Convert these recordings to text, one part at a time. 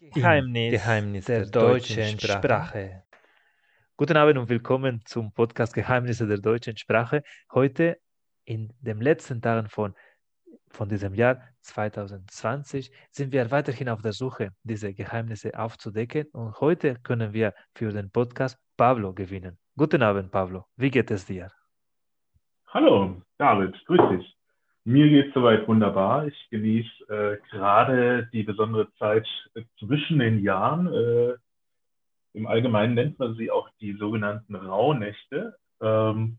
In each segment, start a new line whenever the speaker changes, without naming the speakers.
Geheimnis, Geheimnis der, der deutschen Sprache. Sprache. Guten Abend und willkommen zum Podcast Geheimnisse der deutschen Sprache. Heute in den letzten Tagen von, von diesem Jahr 2020 sind wir weiterhin auf der Suche, diese Geheimnisse aufzudecken und heute können wir für den Podcast Pablo gewinnen. Guten Abend, Pablo. Wie geht es dir?
Hallo, David. Grüß dich. Mir geht es soweit wunderbar. Ich genieße äh, gerade die besondere Zeit zwischen den Jahren. Äh, Im Allgemeinen nennt man sie auch die sogenannten Rauhnächte. Ähm,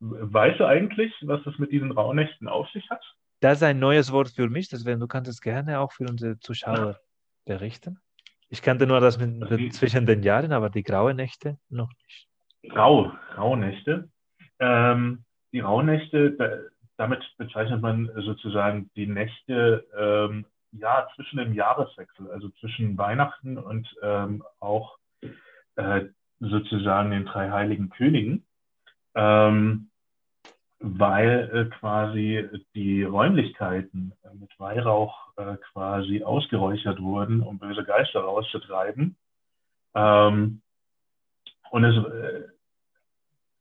weißt du eigentlich, was es mit diesen Rauhnächten auf sich hat?
Das ist ein neues Wort für mich, deswegen du kannst es gerne auch für unsere Zuschauer berichten. Ich kannte nur das mit, mit, zwischen den Jahren, aber die grauen Nächte noch nicht.
Grau, Rauhnächte. Ähm, die Rauhnächte, damit bezeichnet man sozusagen die Nächte ähm, ja, zwischen dem Jahreswechsel, also zwischen Weihnachten und ähm, auch äh, sozusagen den drei heiligen Königen, ähm, weil äh, quasi die Räumlichkeiten mit Weihrauch äh, quasi ausgeräuchert wurden, um böse Geister rauszutreiben. Ähm, und es, äh,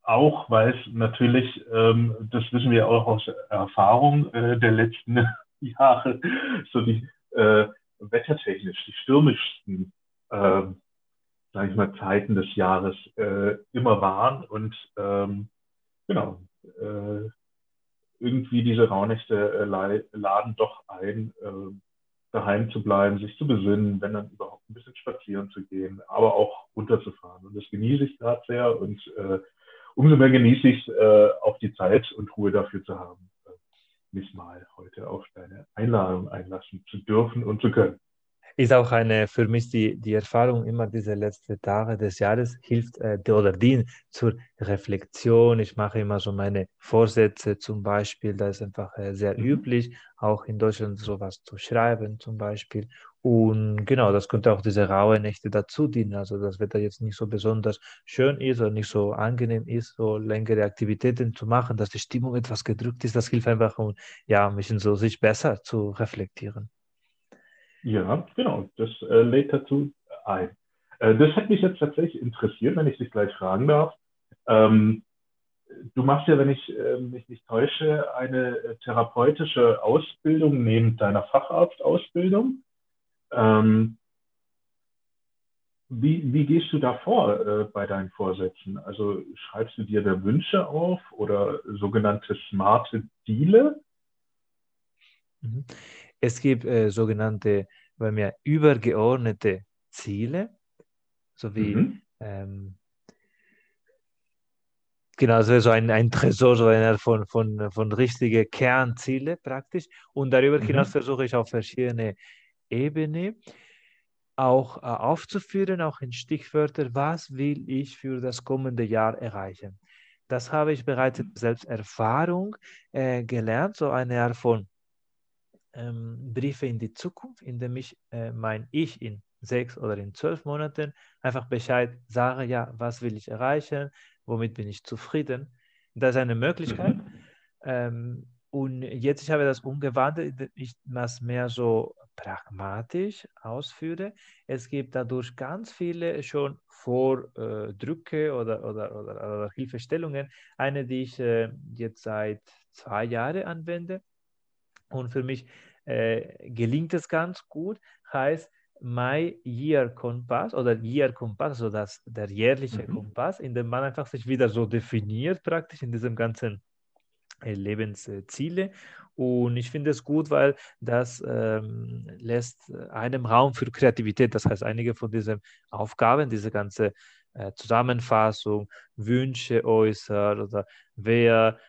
auch, weil es natürlich, ähm, das wissen wir auch aus Erfahrung äh, der letzten Jahre, so die äh, wettertechnisch die stürmischsten, äh, sage ich mal, Zeiten des Jahres äh, immer waren und ähm, genau, äh, irgendwie diese Rauhnächte äh, laden doch ein, äh, daheim zu bleiben, sich zu besinnen, wenn dann überhaupt ein bisschen spazieren zu gehen, aber auch runterzufahren. Und das genieße ich gerade sehr und äh, umso mehr genieße ich äh, auch die Zeit und Ruhe dafür zu haben, äh, mich mal heute auf deine Einladung einlassen zu dürfen und zu können.
Ist auch eine für mich die, die Erfahrung immer diese letzten Tage des Jahres hilft äh, oder dient zur Reflexion. Ich mache immer so meine Vorsätze zum Beispiel. Da ist einfach äh, sehr mhm. üblich, auch in Deutschland sowas zu schreiben zum Beispiel. Und genau, das könnte auch diese raue Nächte dazu dienen. Also das Wetter jetzt nicht so besonders schön ist oder nicht so angenehm ist, so längere Aktivitäten zu machen, dass die Stimmung etwas gedrückt ist. Das hilft einfach, um ja, ein bisschen so sich besser zu reflektieren.
Ja, genau, das äh, lädt dazu ein. Äh, das hat mich jetzt tatsächlich interessiert, wenn ich dich gleich fragen darf. Ähm, du machst ja, wenn ich äh, mich nicht täusche, eine äh, therapeutische Ausbildung neben deiner Facharztausbildung. Ähm, wie, wie, gehst du da vor äh, bei deinen Vorsätzen? Also schreibst du dir da Wünsche auf oder sogenannte smarte Ziele?
Mhm. Es gibt äh, sogenannte bei mir übergeordnete Ziele, sowie mhm. ähm, Genau, also so ein, ein Tresor, so eine von, von, von richtigen Kernziele praktisch. Und darüber hinaus mhm. versuche ich auf verschiedene Ebene auch äh, aufzuführen, auch in Stichwörter, was will ich für das kommende Jahr erreichen. Das habe ich bereits in Selbsterfahrung äh, gelernt, so eine Art von ähm, Briefe in die Zukunft, indem ich äh, mein Ich in sechs oder in zwölf Monaten einfach Bescheid sage, ja, was will ich erreichen, womit bin ich zufrieden. Das ist eine Möglichkeit. Mhm. Ähm, und jetzt, ich habe das umgewandelt, ich das mehr so pragmatisch ausführe. Es gibt dadurch ganz viele schon Vordrücke äh, oder, oder, oder, oder, Hilfestellungen. Eine, die ich äh, jetzt seit zwei Jahren anwende. Und für mich äh, gelingt es ganz gut, heißt My Year Kompass oder Year Kompass, also das, der jährliche mhm. Kompass, in dem man einfach sich wieder so definiert, praktisch in diesem ganzen Lebensziele. Und ich finde es gut, weil das ähm, lässt einem Raum für Kreativität. Das heißt, einige von diesen Aufgaben, diese ganze äh, Zusammenfassung, Wünsche äußert oder wer,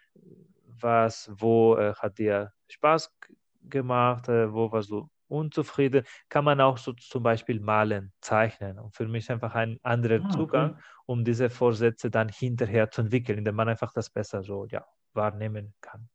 was, wo äh, hat dir Spaß gemacht, äh, wo warst du unzufrieden, kann man auch so zum Beispiel malen, zeichnen. Und für mich einfach ein anderer ah, Zugang, um diese Vorsätze dann hinterher zu entwickeln, indem man einfach das besser so ja, wahrnehmen kann.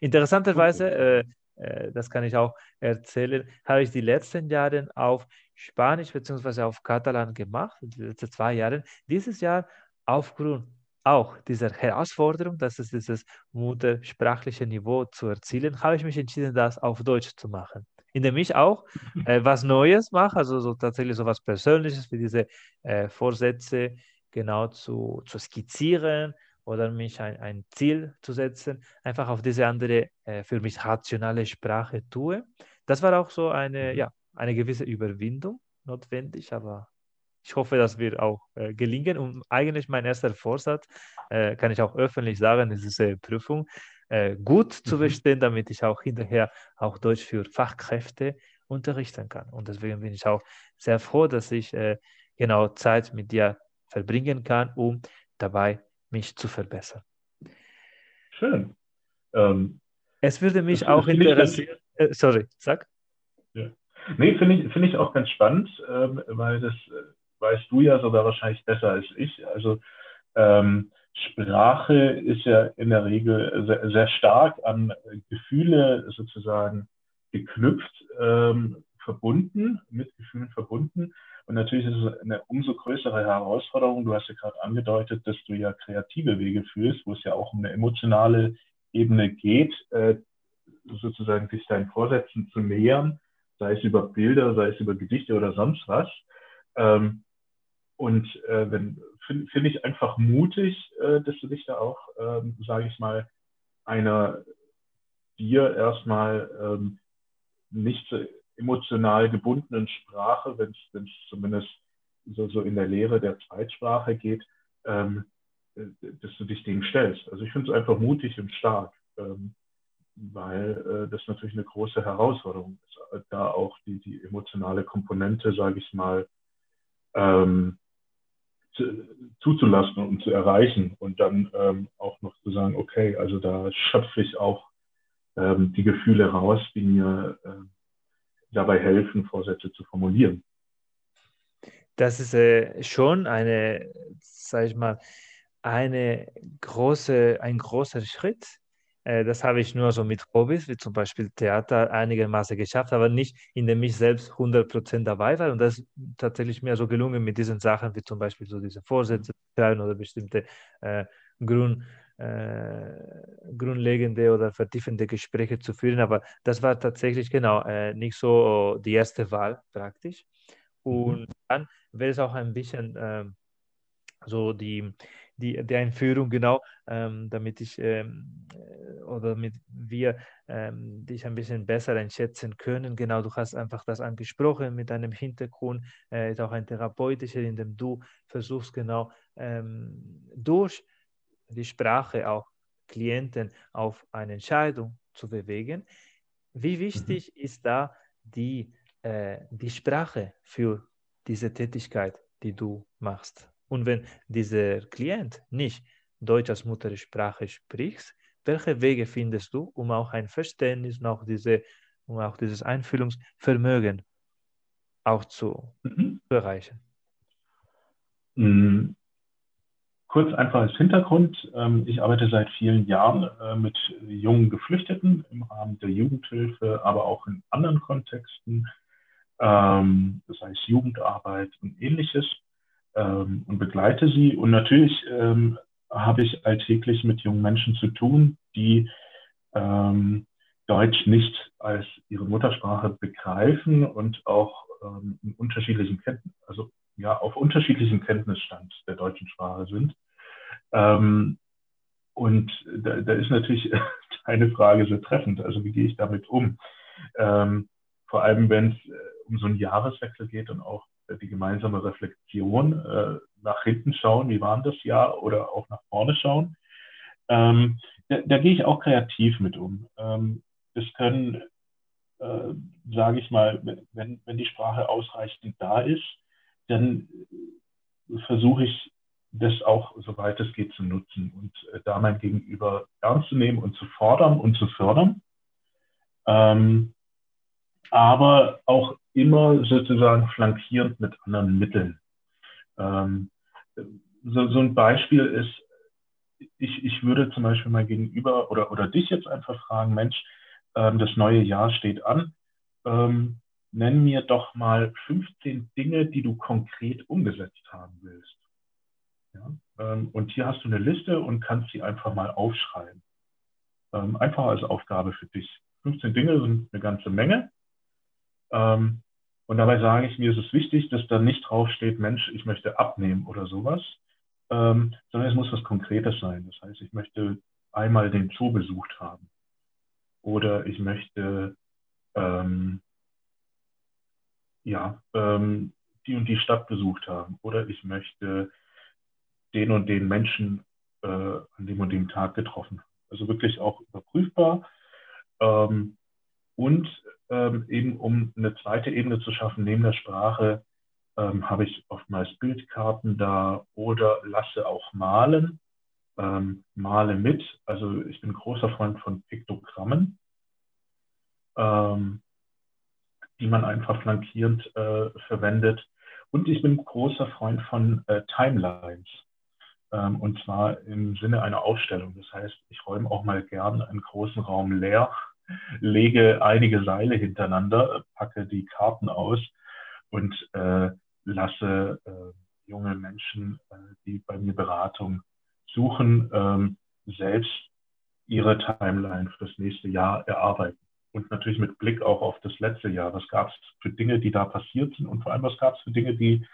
Interessanterweise, äh, äh, das kann ich auch erzählen, habe ich die letzten Jahre auf Spanisch bzw. auf Katalan gemacht, die letzten zwei Jahre. Dieses Jahr aufgrund auch dieser Herausforderung, das ist dieses muttersprachliche Niveau zu erzielen, habe ich mich entschieden, das auf Deutsch zu machen. indem ich auch äh, was Neues mache, also so tatsächlich so was Persönliches wie diese äh, Vorsätze genau zu, zu skizzieren oder mich ein, ein Ziel zu setzen, einfach auf diese andere äh, für mich rationale Sprache tue. Das war auch so eine, mhm. ja, eine gewisse Überwindung notwendig, aber ich hoffe, das wird auch äh, gelingen. Und eigentlich mein erster Vorsatz, äh, kann ich auch öffentlich sagen, ist diese Prüfung äh, gut zu mhm. bestehen, damit ich auch hinterher auch Deutsch für Fachkräfte unterrichten kann. Und deswegen bin ich auch sehr froh, dass ich äh, genau Zeit mit dir verbringen kann, um dabei mich zu verbessern.
Schön. Ähm,
es würde mich auch interessieren. Äh, sorry, sag.
Ja. Nee, finde ich, find ich auch ganz spannend, ähm, weil das äh, weißt du ja sogar wahrscheinlich besser als ich. Also ähm, Sprache ist ja in der Regel sehr, sehr stark an Gefühle sozusagen geknüpft, ähm, verbunden, mit Gefühlen verbunden. Und natürlich ist es eine umso größere Herausforderung. Du hast ja gerade angedeutet, dass du ja kreative Wege führst, wo es ja auch um eine emotionale Ebene geht, äh, sozusagen sich deinen Vorsätzen zu nähern, sei es über Bilder, sei es über Gedichte oder sonst was. Ähm, und äh, finde find ich einfach mutig, äh, dass du dich da auch, ähm, sage ich mal, einer dir erstmal ähm, nicht emotional gebundenen Sprache, wenn es zumindest so, so in der Lehre der Zweitsprache geht, ähm, äh, dass du dich dem stellst. Also ich finde es einfach mutig und stark, ähm, weil äh, das natürlich eine große Herausforderung ist, da auch die, die emotionale Komponente, sage ich mal, ähm, zu, zuzulassen und zu erreichen und dann ähm, auch noch zu sagen, okay, also da schöpfe ich auch ähm, die Gefühle raus, die mir äh, dabei helfen, Vorsätze zu formulieren.
Das ist äh, schon eine, sag ich mal, eine große, ein großer Schritt, äh, das habe ich nur so mit Hobbys, wie zum Beispiel Theater, einigermaßen geschafft, aber nicht, indem ich selbst 100% dabei war. Und das ist tatsächlich mir so gelungen mit diesen Sachen, wie zum Beispiel so diese Vorsätze oder bestimmte äh, Grund, grundlegende oder vertiefende Gespräche zu führen. Aber das war tatsächlich genau äh, nicht so die erste Wahl praktisch. Mhm. Und mhm. dann wäre es auch ein bisschen ähm, so die die, die Einführung genau, ähm, damit ich ähm, äh, oder damit wir ähm, dich ein bisschen besser einschätzen können. Genau, du hast einfach das angesprochen mit deinem Hintergrund, äh, ist auch ein therapeutischer, in dem du versuchst genau ähm, durch die Sprache auch Klienten auf eine Entscheidung zu bewegen. Wie wichtig mhm. ist da die, äh, die Sprache für diese Tätigkeit, die du machst? Und wenn dieser Klient nicht Deutsch als Muttersprache spricht, welche Wege findest du, um auch ein Verständnis und auch, diese, um auch dieses Einfühlungsvermögen auch zu, mhm. zu erreichen?
Mhm. Kurz einfach als Hintergrund. Ähm, ich arbeite seit vielen Jahren äh, mit jungen Geflüchteten im Rahmen der Jugendhilfe, aber auch in anderen Kontexten, ähm, das heißt Jugendarbeit und ähnliches ähm, und begleite sie. Und natürlich habe ich alltäglich mit jungen Menschen zu tun, die Deutsch nicht als ihre Muttersprache begreifen und auch in unterschiedlichen Kenntnis, also ja, auf unterschiedlichem Kenntnisstand der deutschen Sprache sind. Ähm, und da, da, ist natürlich eine Frage so treffend. Also wie gehe ich damit um? Ähm, vor allem, wenn es äh, um so einen Jahreswechsel geht und auch die gemeinsame Reflexion, äh, nach hinten schauen, wie war das Jahr oder auch nach vorne schauen. Ähm, da, da, gehe ich auch kreativ mit um. Ähm, das können, äh, sage ich mal, wenn, wenn die Sprache ausreichend da ist, dann versuche ich das auch, soweit es geht, zu nutzen und äh, da mein Gegenüber ernst zu nehmen und zu fordern und zu fördern. Ähm, aber auch immer sozusagen flankierend mit anderen Mitteln. Ähm, so, so, ein Beispiel ist, ich, ich würde zum Beispiel mal gegenüber oder, oder dich jetzt einfach fragen, Mensch, ähm, das neue Jahr steht an. Ähm, nenn mir doch mal 15 Dinge, die du konkret umgesetzt haben willst. Ja? Ähm, und hier hast du eine Liste und kannst sie einfach mal aufschreiben. Ähm, einfach als Aufgabe für dich. 15 Dinge sind eine ganze Menge. Ähm, und dabei sage ich, mir ist es wichtig, dass da nicht draufsteht, Mensch, ich möchte abnehmen oder sowas, sondern es muss was Konkretes sein. Das heißt, ich möchte einmal den Zoo besucht haben oder ich möchte ähm, ja, ähm, die und die Stadt besucht haben oder ich möchte den und den Menschen äh, an dem und dem Tag getroffen. Also wirklich auch überprüfbar. Ähm, und ähm, eben um eine zweite Ebene zu schaffen, neben der Sprache, ähm, habe ich oftmals Bildkarten da oder lasse auch malen, ähm, male mit. Also ich bin großer Freund von Piktogrammen, ähm, die man einfach flankierend äh, verwendet. Und ich bin großer Freund von äh, Timelines. Ähm, und zwar im Sinne einer Ausstellung. Das heißt, ich räume auch mal gern einen großen Raum leer, lege einige Seile hintereinander, packe die Karten aus und äh, lasse äh, junge Menschen, äh, die bei mir Beratung suchen, ähm, selbst ihre Timeline für das nächste Jahr erarbeiten. Und natürlich mit Blick auch auf das letzte Jahr. Was gab es für Dinge, die da passiert sind und vor allem, was gab es für Dinge, die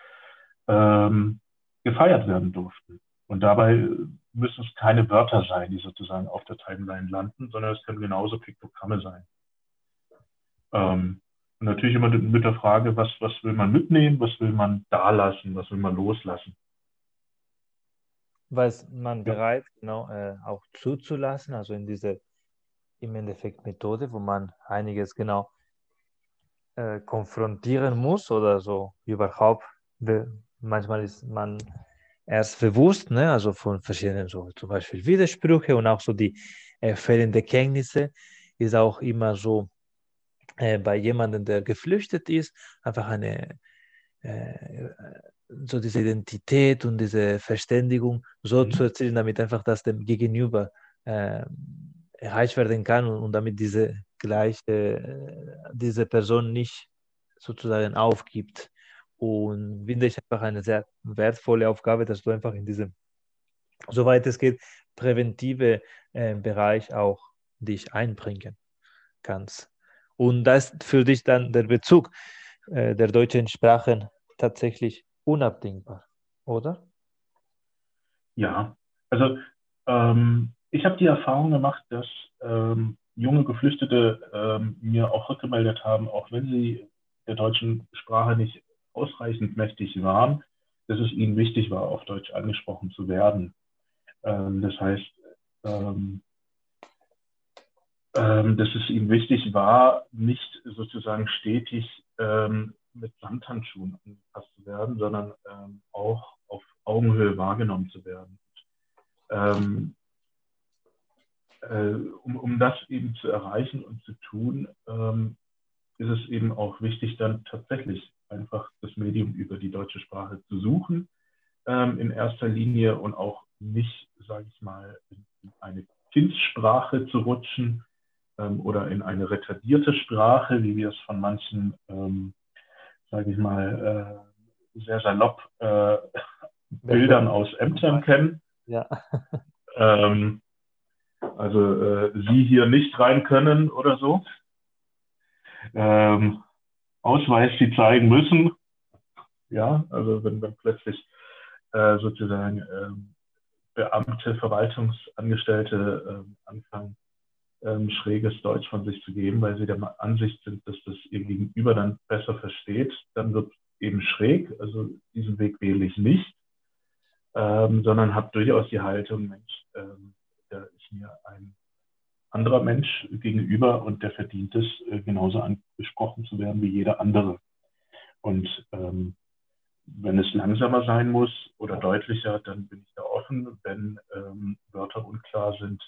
ähm, gefeiert werden durften. Und dabei müssen es keine Wörter sein, die sozusagen auf der Timeline landen, sondern es können genauso Piktogramme sein. Ähm, und natürlich immer mit der Frage, was, was will man mitnehmen, was will man da lassen, was will man loslassen.
Was man ja. bereit, genau, äh, auch zuzulassen, also in diese im Endeffekt Methode, wo man einiges genau äh, konfrontieren muss oder so überhaupt. Manchmal ist man erst bewusst, ne? also von verschiedenen, so zum Beispiel Widersprüche und auch so die äh, fehlende Kenntnisse ist auch immer so äh, bei jemandem, der geflüchtet ist, einfach eine äh, so diese Identität und diese Verständigung so mhm. zu erzählen, damit einfach das dem Gegenüber äh, erreicht werden kann und, und, damit diese gleiche, äh, diese Person nicht sozusagen aufgibt. Und finde ich einfach eine sehr wertvolle Aufgabe, dass du einfach in diesem, soweit es geht, präventive äh, Bereich auch dich einbringen kannst. Und da ist für dich dann der Bezug äh, der deutschen Sprachen tatsächlich unabdingbar, oder?
Ja, also ähm, ich habe die Erfahrung gemacht, dass ähm, junge Geflüchtete ähm, mir auch rückgemeldet haben, auch wenn sie der deutschen Sprache nicht ausreichend mächtig waren, dass es ihnen wichtig war, auf Deutsch angesprochen zu werden. Ähm, das heißt, ähm, ähm, dass es ihnen wichtig war, nicht sozusagen stetig ähm, mit Samthandschuhen angepasst zu werden, sondern ähm, auch auf Augenhöhe wahrgenommen zu werden. Ähm, äh, um, um das eben zu erreichen und zu tun, ist es eben auch wichtig, dann tatsächlich einfach das Medium über die deutsche Sprache zu suchen ähm, in erster Linie und auch nicht, sage ich mal, in eine Kindssprache zu rutschen ähm, oder in eine retardierte Sprache, wie wir es von manchen, ähm, sage ich mal, äh, sehr salopp äh, Bildern aus Ämtern kennen.
Ja.
Ähm, also äh, Sie hier nicht rein können oder so. Ähm, Ausweis sie zeigen müssen. Ja, also wenn, wenn plötzlich äh, sozusagen äh, Beamte, Verwaltungsangestellte äh, anfangen, ähm, schräges Deutsch von sich zu geben, weil sie der Ansicht sind, dass das ihr Gegenüber dann besser versteht, dann wird eben schräg. Also diesen Weg wähle ich nicht, ähm, sondern habe durchaus die Haltung, Mensch, ähm, da ist mir ein anderer Mensch gegenüber und der verdient es, äh, genauso angesprochen zu werden wie jeder andere. Und ähm, wenn es langsamer sein muss oder deutlicher, dann bin ich da offen. Wenn ähm, Wörter unklar sind,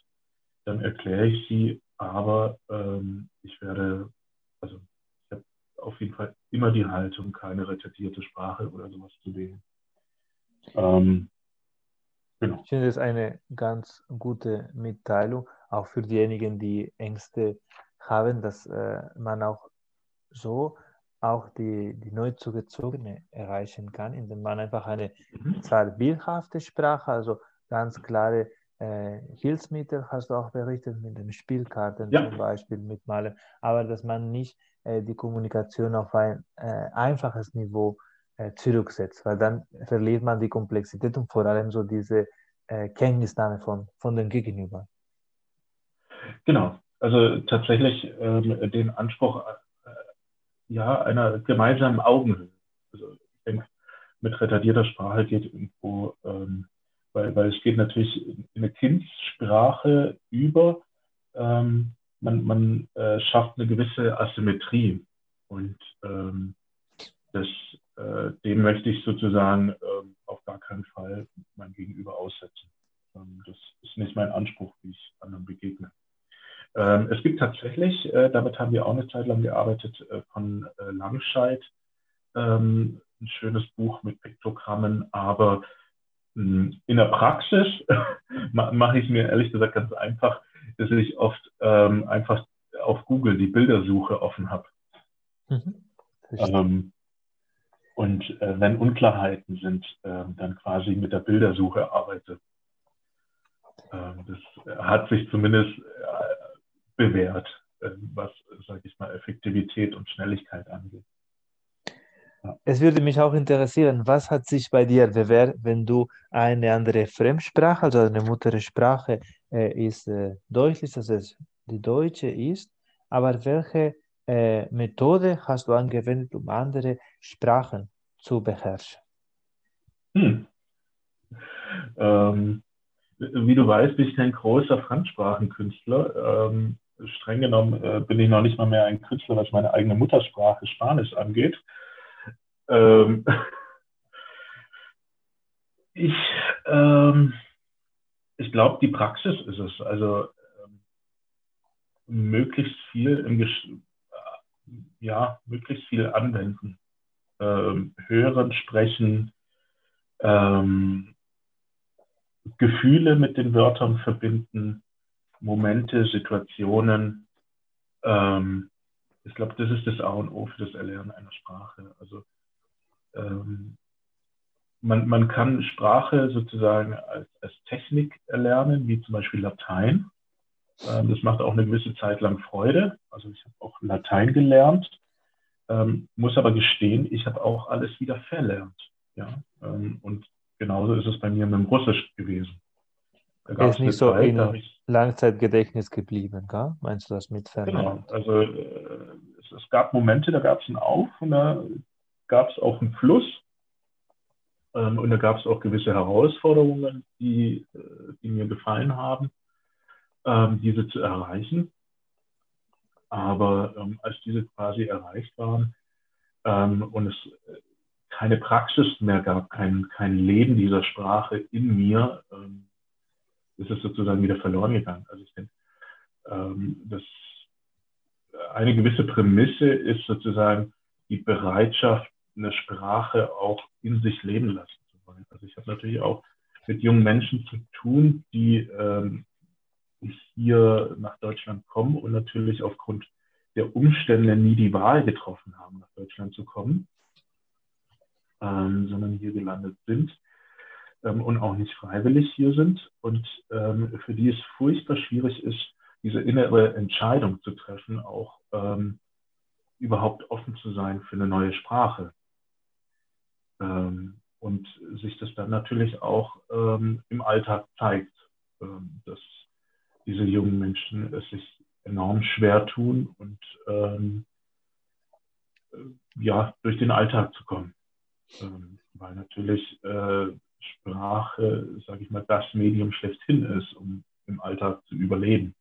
dann erkläre ich sie. Aber ähm, ich werde, also ich habe auf jeden Fall immer die Haltung, keine rezitierte Sprache oder sowas zu wählen.
Ähm, genau. Ich finde es eine ganz gute Mitteilung auch für diejenigen, die Ängste haben, dass äh, man auch so auch die, die neu zugezogene erreichen kann, indem man einfach eine mhm. zwar bildhafte Sprache, also ganz klare äh, Hilfsmittel, hast du auch berichtet, mit den Spielkarten ja. zum Beispiel, mit Malen, aber dass man nicht äh, die Kommunikation auf ein äh, einfaches Niveau äh, zurücksetzt, weil dann verliert man die Komplexität und vor allem so diese äh, Kenntnisnahme von, von dem Gegenüber.
Genau, also tatsächlich ähm, den Anspruch äh, ja, einer gemeinsamen Augenhöhe. Also ich denke, mit retardierter Sprache geht irgendwo, ähm, weil, weil es geht natürlich in eine Kindssprache über, ähm, man, man äh, schafft eine gewisse Asymmetrie und ähm, das, äh, dem möchte ich sozusagen ähm, auf gar keinen Fall mein Gegenüber aussetzen. Ähm, das ist nicht mein Anspruch, wie ich anderen begegne. Ähm, es gibt tatsächlich, äh, damit haben wir auch eine Zeit lang gearbeitet, äh, von äh, Langscheid ähm, ein schönes Buch mit Piktogrammen, aber hm, in der Praxis mache ich mir ehrlich gesagt ganz einfach, dass ich oft ähm, einfach auf Google die Bildersuche offen habe. Mhm. Ähm, und äh, wenn Unklarheiten sind, äh, dann quasi mit der Bildersuche arbeite. Ähm, das hat sich zumindest bewährt, äh, was, sage ich mal, Effektivität und Schnelligkeit angeht.
Es würde mich auch interessieren, was hat sich bei dir bewährt, wenn du eine andere Fremdsprache, also eine Muttersprache äh, ist äh, Deutsch, dass es die deutsche ist, aber welche äh, Methode hast du angewendet, um andere Sprachen zu beherrschen? Hm.
Ähm, wie du weißt, bin ich kein großer Fremdsprachenkünstler. Ähm, streng genommen äh, bin ich noch nicht mal mehr ein Künstler, was meine eigene Muttersprache Spanisch angeht. Ähm, ich ähm, ich glaube, die Praxis ist es. Also ähm, möglichst viel im Gesch ja, möglichst viel anwenden. Ähm, hören, sprechen, ähm, Gefühle mit den Wörtern verbinden, Momente, Situationen. Ähm, ich glaube, das ist das A und O für das Erlernen einer Sprache. Also ähm, man, man kann Sprache sozusagen als, als Technik erlernen, wie zum Beispiel Latein. Ähm, das macht auch eine gewisse Zeit lang Freude. Also ich habe auch Latein gelernt, ähm, muss aber gestehen, ich habe auch alles wieder verlernt. Ja? Ähm, und genauso ist es bei mir mit dem Russisch gewesen.
Da ist nicht so Zeit, in Langzeitgedächtnis geblieben, gell? meinst du das mit
Verlernt? Genau, also äh, es, es, gab Momente, da gab es einen Auf und da gab es auch einen Fluss. Ähm, und da gab es auch gewisse Herausforderungen, die, äh, die mir gefallen haben, ähm, diese zu erreichen. Aber ähm, als diese quasi erreicht waren ähm, und es äh, keine Praxis mehr gab, kein, kein Leben dieser Sprache in mir, ähm, ist es sozusagen wieder verloren gegangen. Also ich denke, ähm, dass eine gewisse Prämisse ist sozusagen die Bereitschaft, eine Sprache auch in sich leben lassen zu wollen. Also ich habe natürlich auch mit jungen Menschen zu tun, die ähm, hier nach Deutschland kommen und natürlich aufgrund der Umstände nie die Wahl getroffen haben, nach Deutschland zu kommen, ähm, sondern hier gelandet sind ähm, und auch nicht freiwillig hier sind und ähm, für die es furchtbar schwierig ist, diese innere Entscheidung zu treffen, auch ähm, überhaupt offen zu sein für eine neue Sprache. Ähm, und sich das dann natürlich auch ähm, im Alltag zeigt, ähm, dass diese jungen Menschen es sich enorm schwer tun und äh, ja, durch den Alltag zu kommen. Ähm, weil natürlich äh, Sprache, sage ich mal, das Medium schlechthin ist, um im Alltag zu überleben.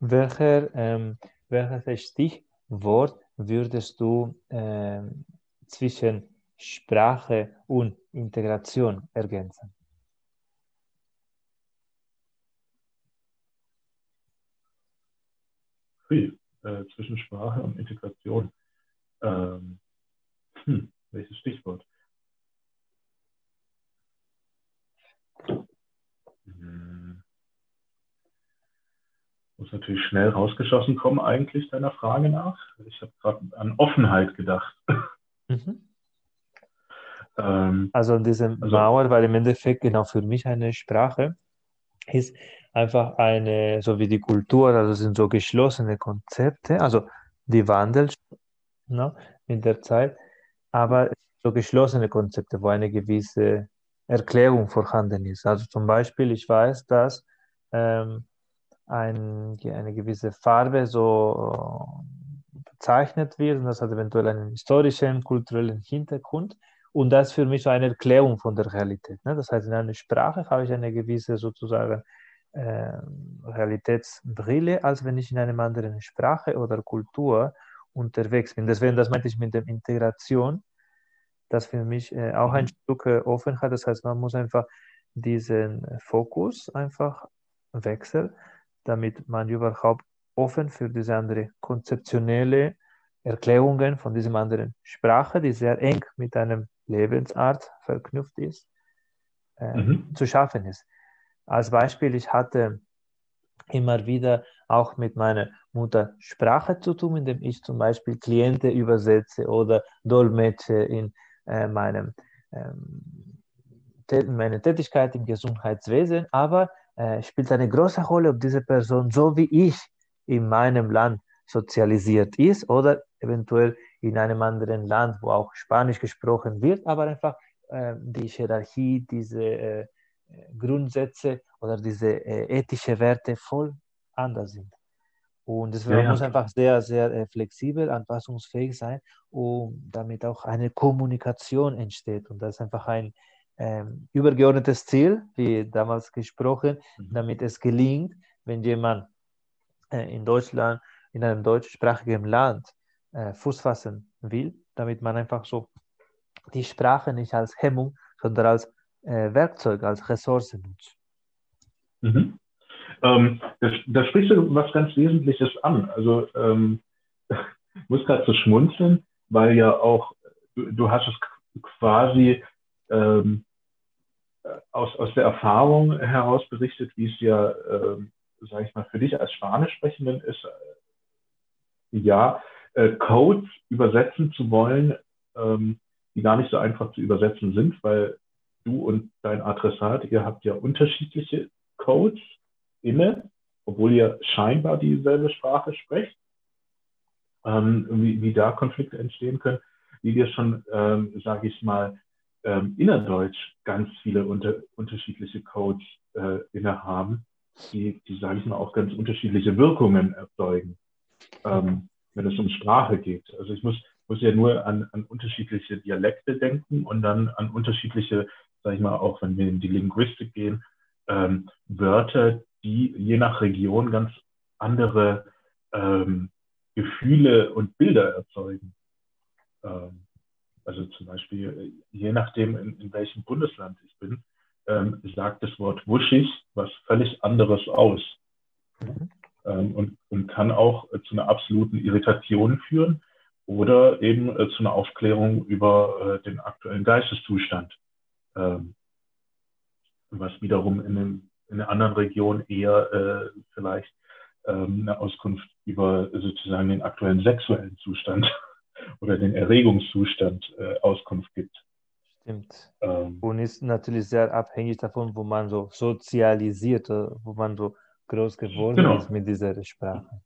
Welcher, ähm, welches Stichwort würdest du äh, zwischen Sprache und Integration ergänzen?
Hui, äh, zwischen Sprache und Integration. Ähm, hm, welches Stichwort? Hm. Muss natürlich schnell rausgeschossen kommen, eigentlich deiner Frage nach. Ich habe gerade an Offenheit gedacht. Mhm.
Ähm, also diese also, Mauer, weil im Endeffekt genau für mich eine Sprache ist einfach eine, so wie die Kultur, also sind so geschlossene Konzepte, also die wandeln ne, mit der Zeit, aber so geschlossene Konzepte, wo eine gewisse Erklärung vorhanden ist. Also zum Beispiel, ich weiß, dass ähm, ein, eine gewisse Farbe so bezeichnet wird und das hat eventuell einen historischen, kulturellen Hintergrund. Und das ist für mich so eine Erklärung von der Realität. Ne? Das heißt, in einer Sprache habe ich eine gewisse sozusagen äh, Realitätsbrille, als wenn ich in einer anderen Sprache oder Kultur unterwegs bin. Deswegen, das meinte ich mit der Integration, das für mich äh, auch ein mhm. Stück äh, Offenheit. Das heißt, man muss einfach diesen Fokus einfach wechseln, damit man überhaupt offen für diese andere konzeptionelle Erklärungen von diesem anderen Sprache, die sehr eng mit einem Lebensart verknüpft ist, äh, mhm. zu schaffen ist. Als Beispiel, ich hatte immer wieder auch mit meiner Muttersprache zu tun, indem ich zum Beispiel Klienten übersetze oder Dolmetsche in äh, meinem, ähm, meine Tätigkeit im Gesundheitswesen, aber äh, spielt eine große Rolle, ob diese Person so wie ich in meinem Land sozialisiert ist oder eventuell in einem anderen Land, wo auch Spanisch gesprochen wird, aber einfach äh, die Hierarchie, diese äh, Grundsätze oder diese äh, ethische Werte voll anders sind. Und deswegen ja, ja. muss einfach sehr, sehr äh, flexibel, anpassungsfähig sein, um damit auch eine Kommunikation entsteht. Und das ist einfach ein ähm, übergeordnetes Ziel, wie damals gesprochen, mhm. damit es gelingt, wenn jemand äh, in Deutschland, in einem deutschsprachigen Land äh, Fuß fassen will, damit man einfach so die Sprache nicht als Hemmung, sondern als äh, Werkzeug, als Ressource nutzt.
Mhm. Ähm, da, sprichst du was ganz Wesentliches an. Also ähm, ich muss gerade so schmunzeln, weil ja auch, du, du hast es quasi ähm, aus, aus der Erfahrung heraus berichtet, wie es ja ähm, sage ich mal, für dich als Spanischsprechenden ist, äh, ja, äh, Codes übersetzen zu wollen, ähm, die gar nicht so einfach zu übersetzen sind, weil du und dein Adressat, ihr habt ja unterschiedliche Codes inne, obwohl ihr scheinbar dieselbe Sprache sprecht, ähm, wie, wie da Konflikte entstehen können, wie wir schon, ähm, sage ich mal, ähm, innerdeutsch ganz viele unter, unterschiedliche Codes äh, inne haben die, die sage ich mal, auch ganz unterschiedliche Wirkungen erzeugen, ähm, wenn es um Sprache geht. Also ich muss, muss ja nur an, an unterschiedliche Dialekte denken und dann an unterschiedliche, sage ich mal, auch wenn wir in die Linguistik gehen, ähm, Wörter, die je nach Region ganz andere ähm, Gefühle und Bilder erzeugen. Ähm, also zum Beispiel, je nachdem, in, in welchem Bundesland ich bin, ähm, sagt das Wort wuschig was völlig anderes aus mhm. ähm, und, und, kann auch äh, zu einer absoluten Irritation führen oder eben äh, zu einer Aufklärung über äh, den aktuellen Geisteszustand, ähm, was wiederum in, dem, in einer anderen Region eher äh, vielleicht ähm, eine Auskunft über sozusagen den aktuellen sexuellen Zustand oder den Erregungszustand äh, Auskunft gibt.
Stimmt. Ähm, und ist natürlich sehr abhängig davon, wo man so sozialisiert, wo man so groß geworden genau. ist mit dieser Sprache.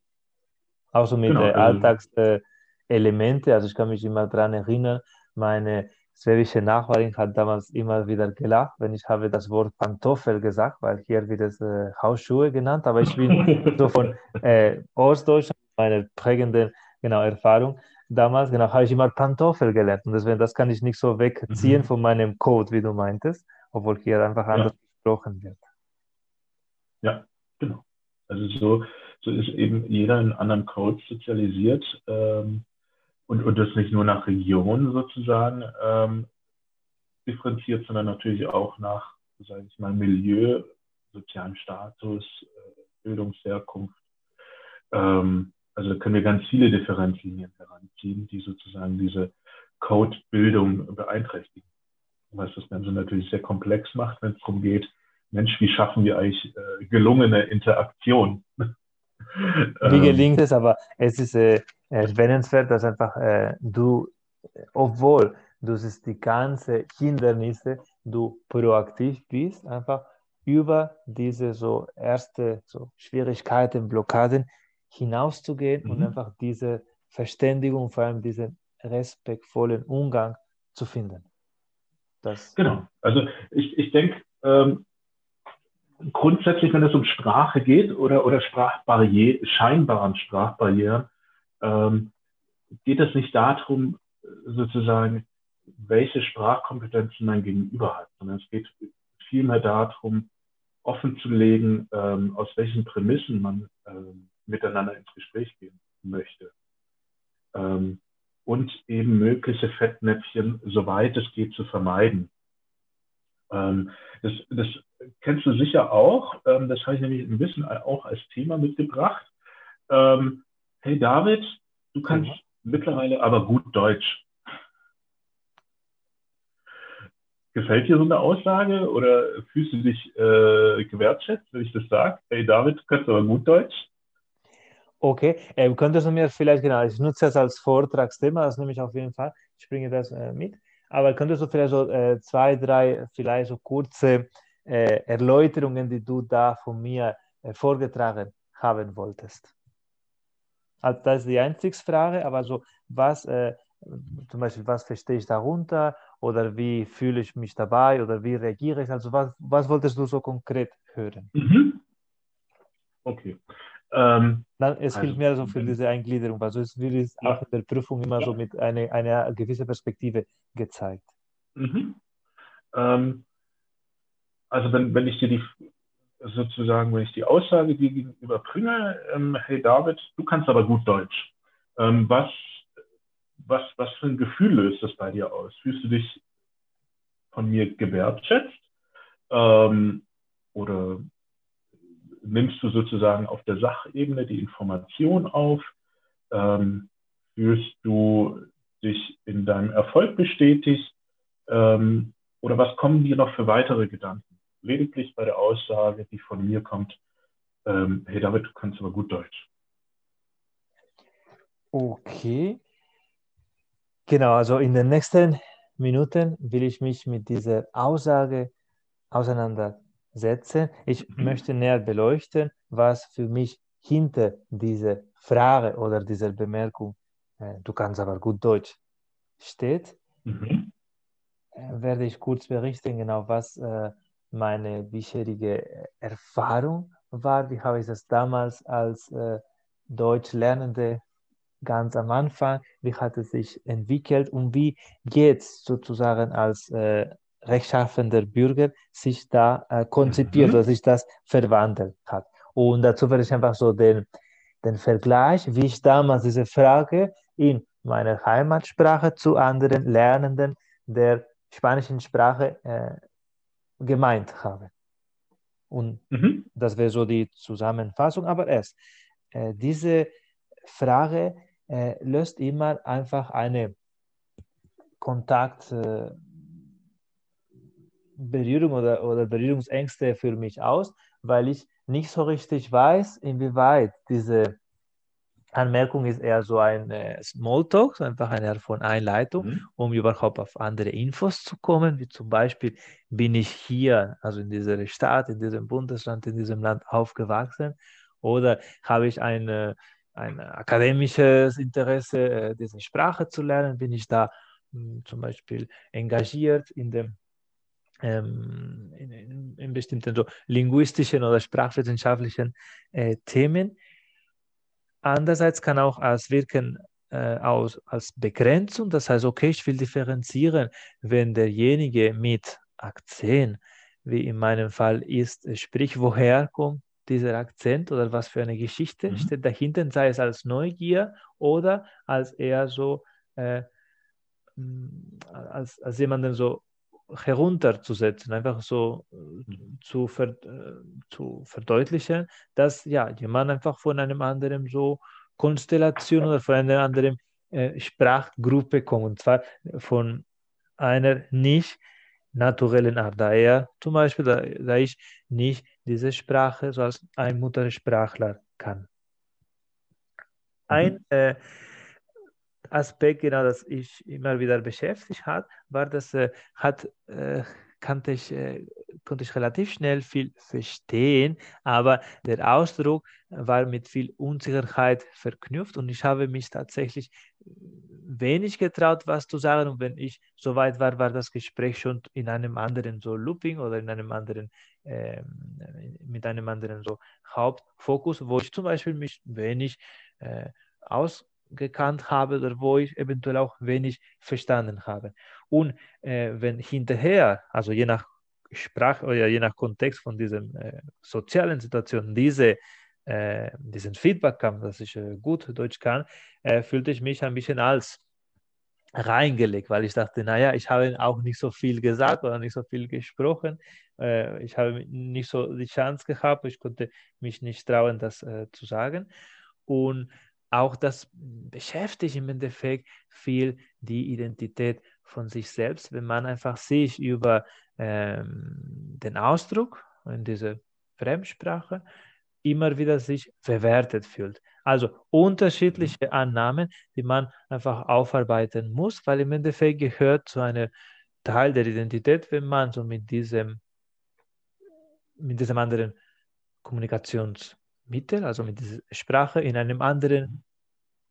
Auch so mit genau, also, Alltagselemente. also ich kann mich immer daran erinnern, meine schwäbische Nachbarin hat damals immer wieder gelacht, wenn ich habe das Wort Pantoffel gesagt, weil hier wird es äh, Hausschuhe genannt, aber ich bin so von äh, Ostdeutschland, meine prägende genau, Erfahrung, damals, genau, habe ich immer Pantoffel gelernt. Und deswegen, das kann ich nicht so wegziehen mhm. von meinem Code, wie du meintest, obwohl hier einfach anders ja. gesprochen wird.
Ja, genau. Also so, so ist eben jeder in anderen Codes sozialisiert ähm, und, und das nicht nur nach Region sozusagen ähm, differenziert, sondern natürlich auch nach, sage ich mal, Milieu, sozialem Status, äh, Bildungsherkunft. Ähm, also können wir ganz viele Differenzlinien heranziehen, die sozusagen diese Codebildung beeinträchtigen. Was das Ganze natürlich sehr komplex macht, wenn es darum geht, Mensch, wie schaffen wir eigentlich äh, gelungene Interaktion?
Wie gelingt es, aber es ist äh, erwähnenswert, dass einfach äh, du, obwohl du siehst die ganzen Hindernisse, du proaktiv bist, einfach über diese so erste so Schwierigkeiten, Blockaden hinauszugehen mhm. und einfach diese Verständigung, vor allem diesen respektvollen Umgang zu finden.
Das genau. Also ich, ich denke, ähm, grundsätzlich, wenn es um Sprache geht oder, oder Sprachbarriere, scheinbaren Sprachbarrieren, ähm, geht es nicht darum, sozusagen, welche Sprachkompetenzen mein Gegenüber hat, sondern es geht vielmehr darum, offen zu legen, ähm, aus welchen Prämissen man ähm, miteinander ins Gespräch gehen möchte. Ähm, und eben mögliche Fettnäpfchen, soweit es geht, zu vermeiden. Ähm, das, das kennst du sicher auch. Ähm, das habe ich nämlich ein bisschen auch als Thema mitgebracht. Ähm, hey David, du kannst mhm. mittlerweile aber gut Deutsch. Gefällt dir so eine Aussage oder fühlst du dich äh, gewertschätzt, wenn ich das sage? Hey David, du kannst aber gut Deutsch?
Okay, ähm, könntest du mir vielleicht, genau, ich nutze das als Vortragsthema, das nehme ich auf jeden Fall, ich bringe das äh, mit, aber könntest du vielleicht so äh, zwei, drei, vielleicht so kurze äh, Erläuterungen, die du da von mir äh, vorgetragen haben wolltest? Also das ist die Einstiegsfrage, aber so was, äh, zum Beispiel, was verstehe ich darunter oder wie fühle ich mich dabei oder wie reagiere ich? Also was, was wolltest du so konkret hören?
Mhm. Okay.
Ähm, Dann, es also, hilft mir so für diese Eingliederung. Also es wird ja. auch in der Prüfung immer ja. so mit einer eine gewissen Perspektive gezeigt.
Mhm. Ähm, also wenn, wenn ich dir die sozusagen, wenn ich die Aussage dir gegenüber bringe, ähm, hey David, du kannst aber gut Deutsch. Ähm, was, was, was für ein Gefühl löst das bei dir aus? Fühlst du dich von mir gewertschätzt? Ähm, oder nimmst du sozusagen auf der Sachebene die Information auf? Ähm, fühlst du dich in deinem Erfolg bestätigt? Ähm, oder was kommen dir noch für weitere Gedanken? Lediglich bei der Aussage, die von mir kommt, ähm, hey David, du kannst aber gut Deutsch.
Okay. Genau, also in den nächsten Minuten will ich mich mit dieser Aussage auseinandersetzen setzen. Ich mhm. möchte näher beleuchten, was für mich hinter dieser Frage oder dieser Bemerkung, äh, du kannst aber gut Deutsch, steht. Mhm. Äh, werde ich kurz berichten, genau was äh, meine bisherige Erfahrung war. Wie habe ich das damals als äh, Deutschlernende ganz am Anfang, wie hat es sich entwickelt und wie jetzt sozusagen als äh, rechtschaffender Bürger sich da äh, konzipiert mhm. oder sich das verwandelt hat. Und dazu werde ich einfach so den, den Vergleich, wie ich damals diese Frage in meiner Heimatsprache zu anderen Lernenden der spanischen Sprache äh, gemeint habe. Und mhm. das wäre so die Zusammenfassung. Aber erst, äh, diese Frage äh, löst immer einfach eine Kontakt, äh, Berührung oder, oder Berührungsängste für mich aus, weil ich nicht so richtig weiß, inwieweit diese Anmerkung ist eher so ein äh, Smalltalk, einfach eine Art von Einleitung, mhm. um überhaupt auf andere Infos zu kommen, wie zum Beispiel, bin ich hier, also in dieser Stadt, in diesem Bundesland, in diesem Land aufgewachsen oder habe ich eine, ein akademisches Interesse, äh, diese Sprache zu lernen, bin ich da mh, hm, zum Beispiel engagiert in dem ähm, in, in, in, bestimmten so linguistischen oder sprachwissenschaftlichen äh, Themen. Andererseits kann auch als Wirken äh, aus, als Begrenzung, das heißt, okay, ich will differenzieren, wenn derjenige mit Akzent, wie in meinem Fall ist, sprich, woher kommt dieser Akzent oder was für eine Geschichte mhm. steht dahinter, sei es als Neugier oder als eher so, äh, als, als jemanden so herunterzusetzen, einfach so mhm. zu, ver, äh, zu verdeutlichen, dass ja jemand einfach von einem anderen so Konstellation oder von einer anderen äh, Sprachgruppe kommt, und zwar von einer nicht naturellen Art, da er zum Beispiel, da, da ich nicht diese Sprache so als ein Muttersprachler kann. Ein mhm. äh, Aspekt, genau, das ich immer wieder beschäftigt hat, war, dass äh, hat, äh, kannte ich äh, konnte ich relativ schnell viel verstehen, aber der Ausdruck war mit viel Unsicherheit verknüpft und ich habe mich tatsächlich wenig getraut, was zu sagen. Und wenn ich soweit war, war das Gespräch schon in einem anderen so Looping oder in einem anderen, äh, mit einem anderen so Hauptfokus, wo ich zum Beispiel mich wenig äh, ausgekannt habe oder wo ich eventuell auch wenig verstanden habe. Und äh, wenn hinterher, also je nach Sprache oder je nach Kontext von dieser äh, sozialen Situation, diese äh, diesen Feedback kam, dass ich äh, gut Deutsch kann, äh, fühlte ich mich ein bisschen als reingelegt, weil ich dachte, naja, ich habe auch nicht so viel gesagt oder nicht so viel gesprochen. Äh, ich habe nicht so die Chance gehabt, ich konnte mich nicht trauen, das zu sagen. Und auch das beschäftigt im Endeffekt viel die Identität von sich selbst, wenn man einfach sich über ähm, den Ausdruck in dieser Fremdsprache immer wieder sich verwertet fühlt. Also unterschiedliche Annahmen, die man einfach aufarbeiten muss, weil im Endeffekt gehört zu einem Teil der Identität, wenn man so mit diesem, mit diesem anderen Kommunikationsmittel, also mit dieser Sprache in einem anderen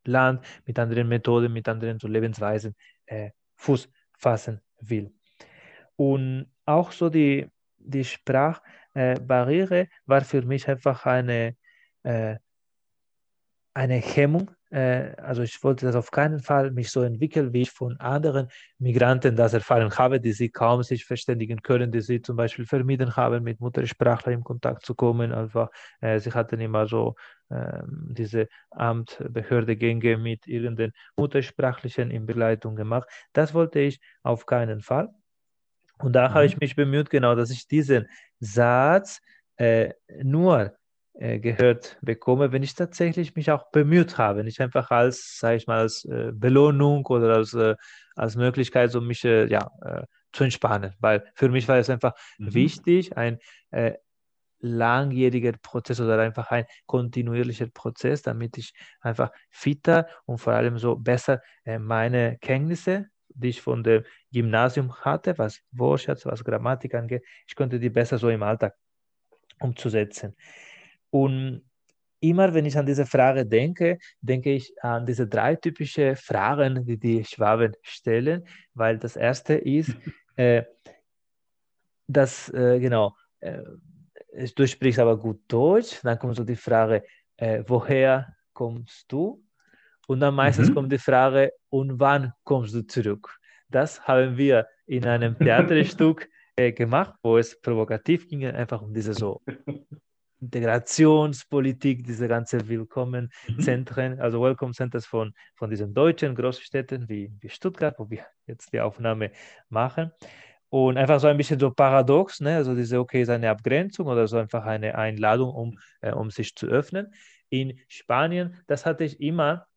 Land, mit anderen Methoden, mit anderen Lebensweisen äh, Fuß fassen will. Und auch so die, die Sprachbarriere war für mich einfach eine, äh, eine Hemmung. Äh, also ich wollte das auf keinen Fall mich so entwickeln, wie ich von anderen Migranten das erfahren habe, die sie kaum sich verständigen können, die sie zum Beispiel vermieden haben, mit Muttersprachler in Kontakt zu kommen. Einfach, äh, sie hatten immer so äh, diese Amtbehördegänge mit irgendeinen Muttersprachlichen in Begleitung gemacht. Das wollte ich auf keinen Fall. Und da mhm. habe ich mich bemüht, genau, dass ich diesen Satz äh, nur gehört bekomme, wenn ich tatsächlich mich auch bemüht habe, nicht einfach als, sage ich mal, als äh, Belohnung oder als, äh, als Möglichkeit, um mich äh, ja, äh, zu entspannen. Weil für mich war es einfach mhm. wichtig, ein langjähriger Prozess oder einfach ein kontinuierlicher Prozess, damit ich einfach fitter und vor allem so besser meine Kenntnisse die ich von dem Gymnasium hatte, was Wortschatz, was Grammatik angeht, ich konnte die besser so im Alltag umzusetzen. Und immer wenn ich an diese Frage denke, denke ich an diese drei typische Fragen, die die Schwaben stellen, weil das erste ist, äh, dass, äh, genau, äh, du sprichst aber gut Deutsch, dann kommt so die Frage, äh, woher kommst du? Und dann meistens mhm. kommt die Frage, und wann kommst du zurück? Das haben wir in einem Theaterstück äh, gemacht, wo es provokativ ging, einfach um diese so Integrationspolitik, diese ganze Willkommenzentren, mhm. also Welcome Centers von, von diesen deutschen Großstädten wie, wie Stuttgart, wo wir jetzt die Aufnahme machen. Und einfach so ein bisschen so paradox, ne? also diese, okay, ist eine Abgrenzung oder so einfach eine Einladung, um, äh, um sich zu öffnen. In Spanien, das hatte ich immer,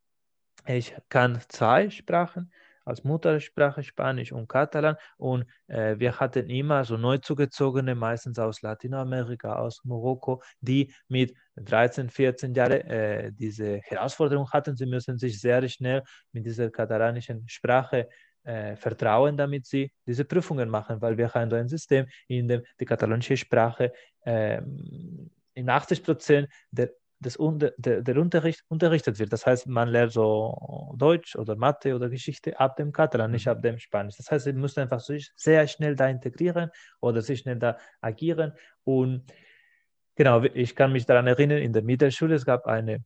ich kann zwei Sprachen, als Muttersprache Spanisch und Katalan. Und äh, wir hatten immer so Neuzugezogene, meistens aus Lateinamerika, aus Marokko, die mit 13, 14 Jahren äh, diese Herausforderung hatten. Sie müssen sich sehr schnell mit dieser katalanischen Sprache äh, vertrauen, damit sie diese Prüfungen machen, weil wir haben so ein System, in dem die katalanische Sprache ähm, in 80 Prozent der das, der, der Unterricht unterrichtet wird. Das heißt, man lernt so Deutsch oder Mathe oder Geschichte ab dem Katalan, nicht mhm. ab dem Spanisch. Das heißt, sie müssen einfach sich sehr schnell da integrieren oder sich schnell da agieren. Und genau, ich kann mich daran erinnern, in der Mittelschule, es gab eine,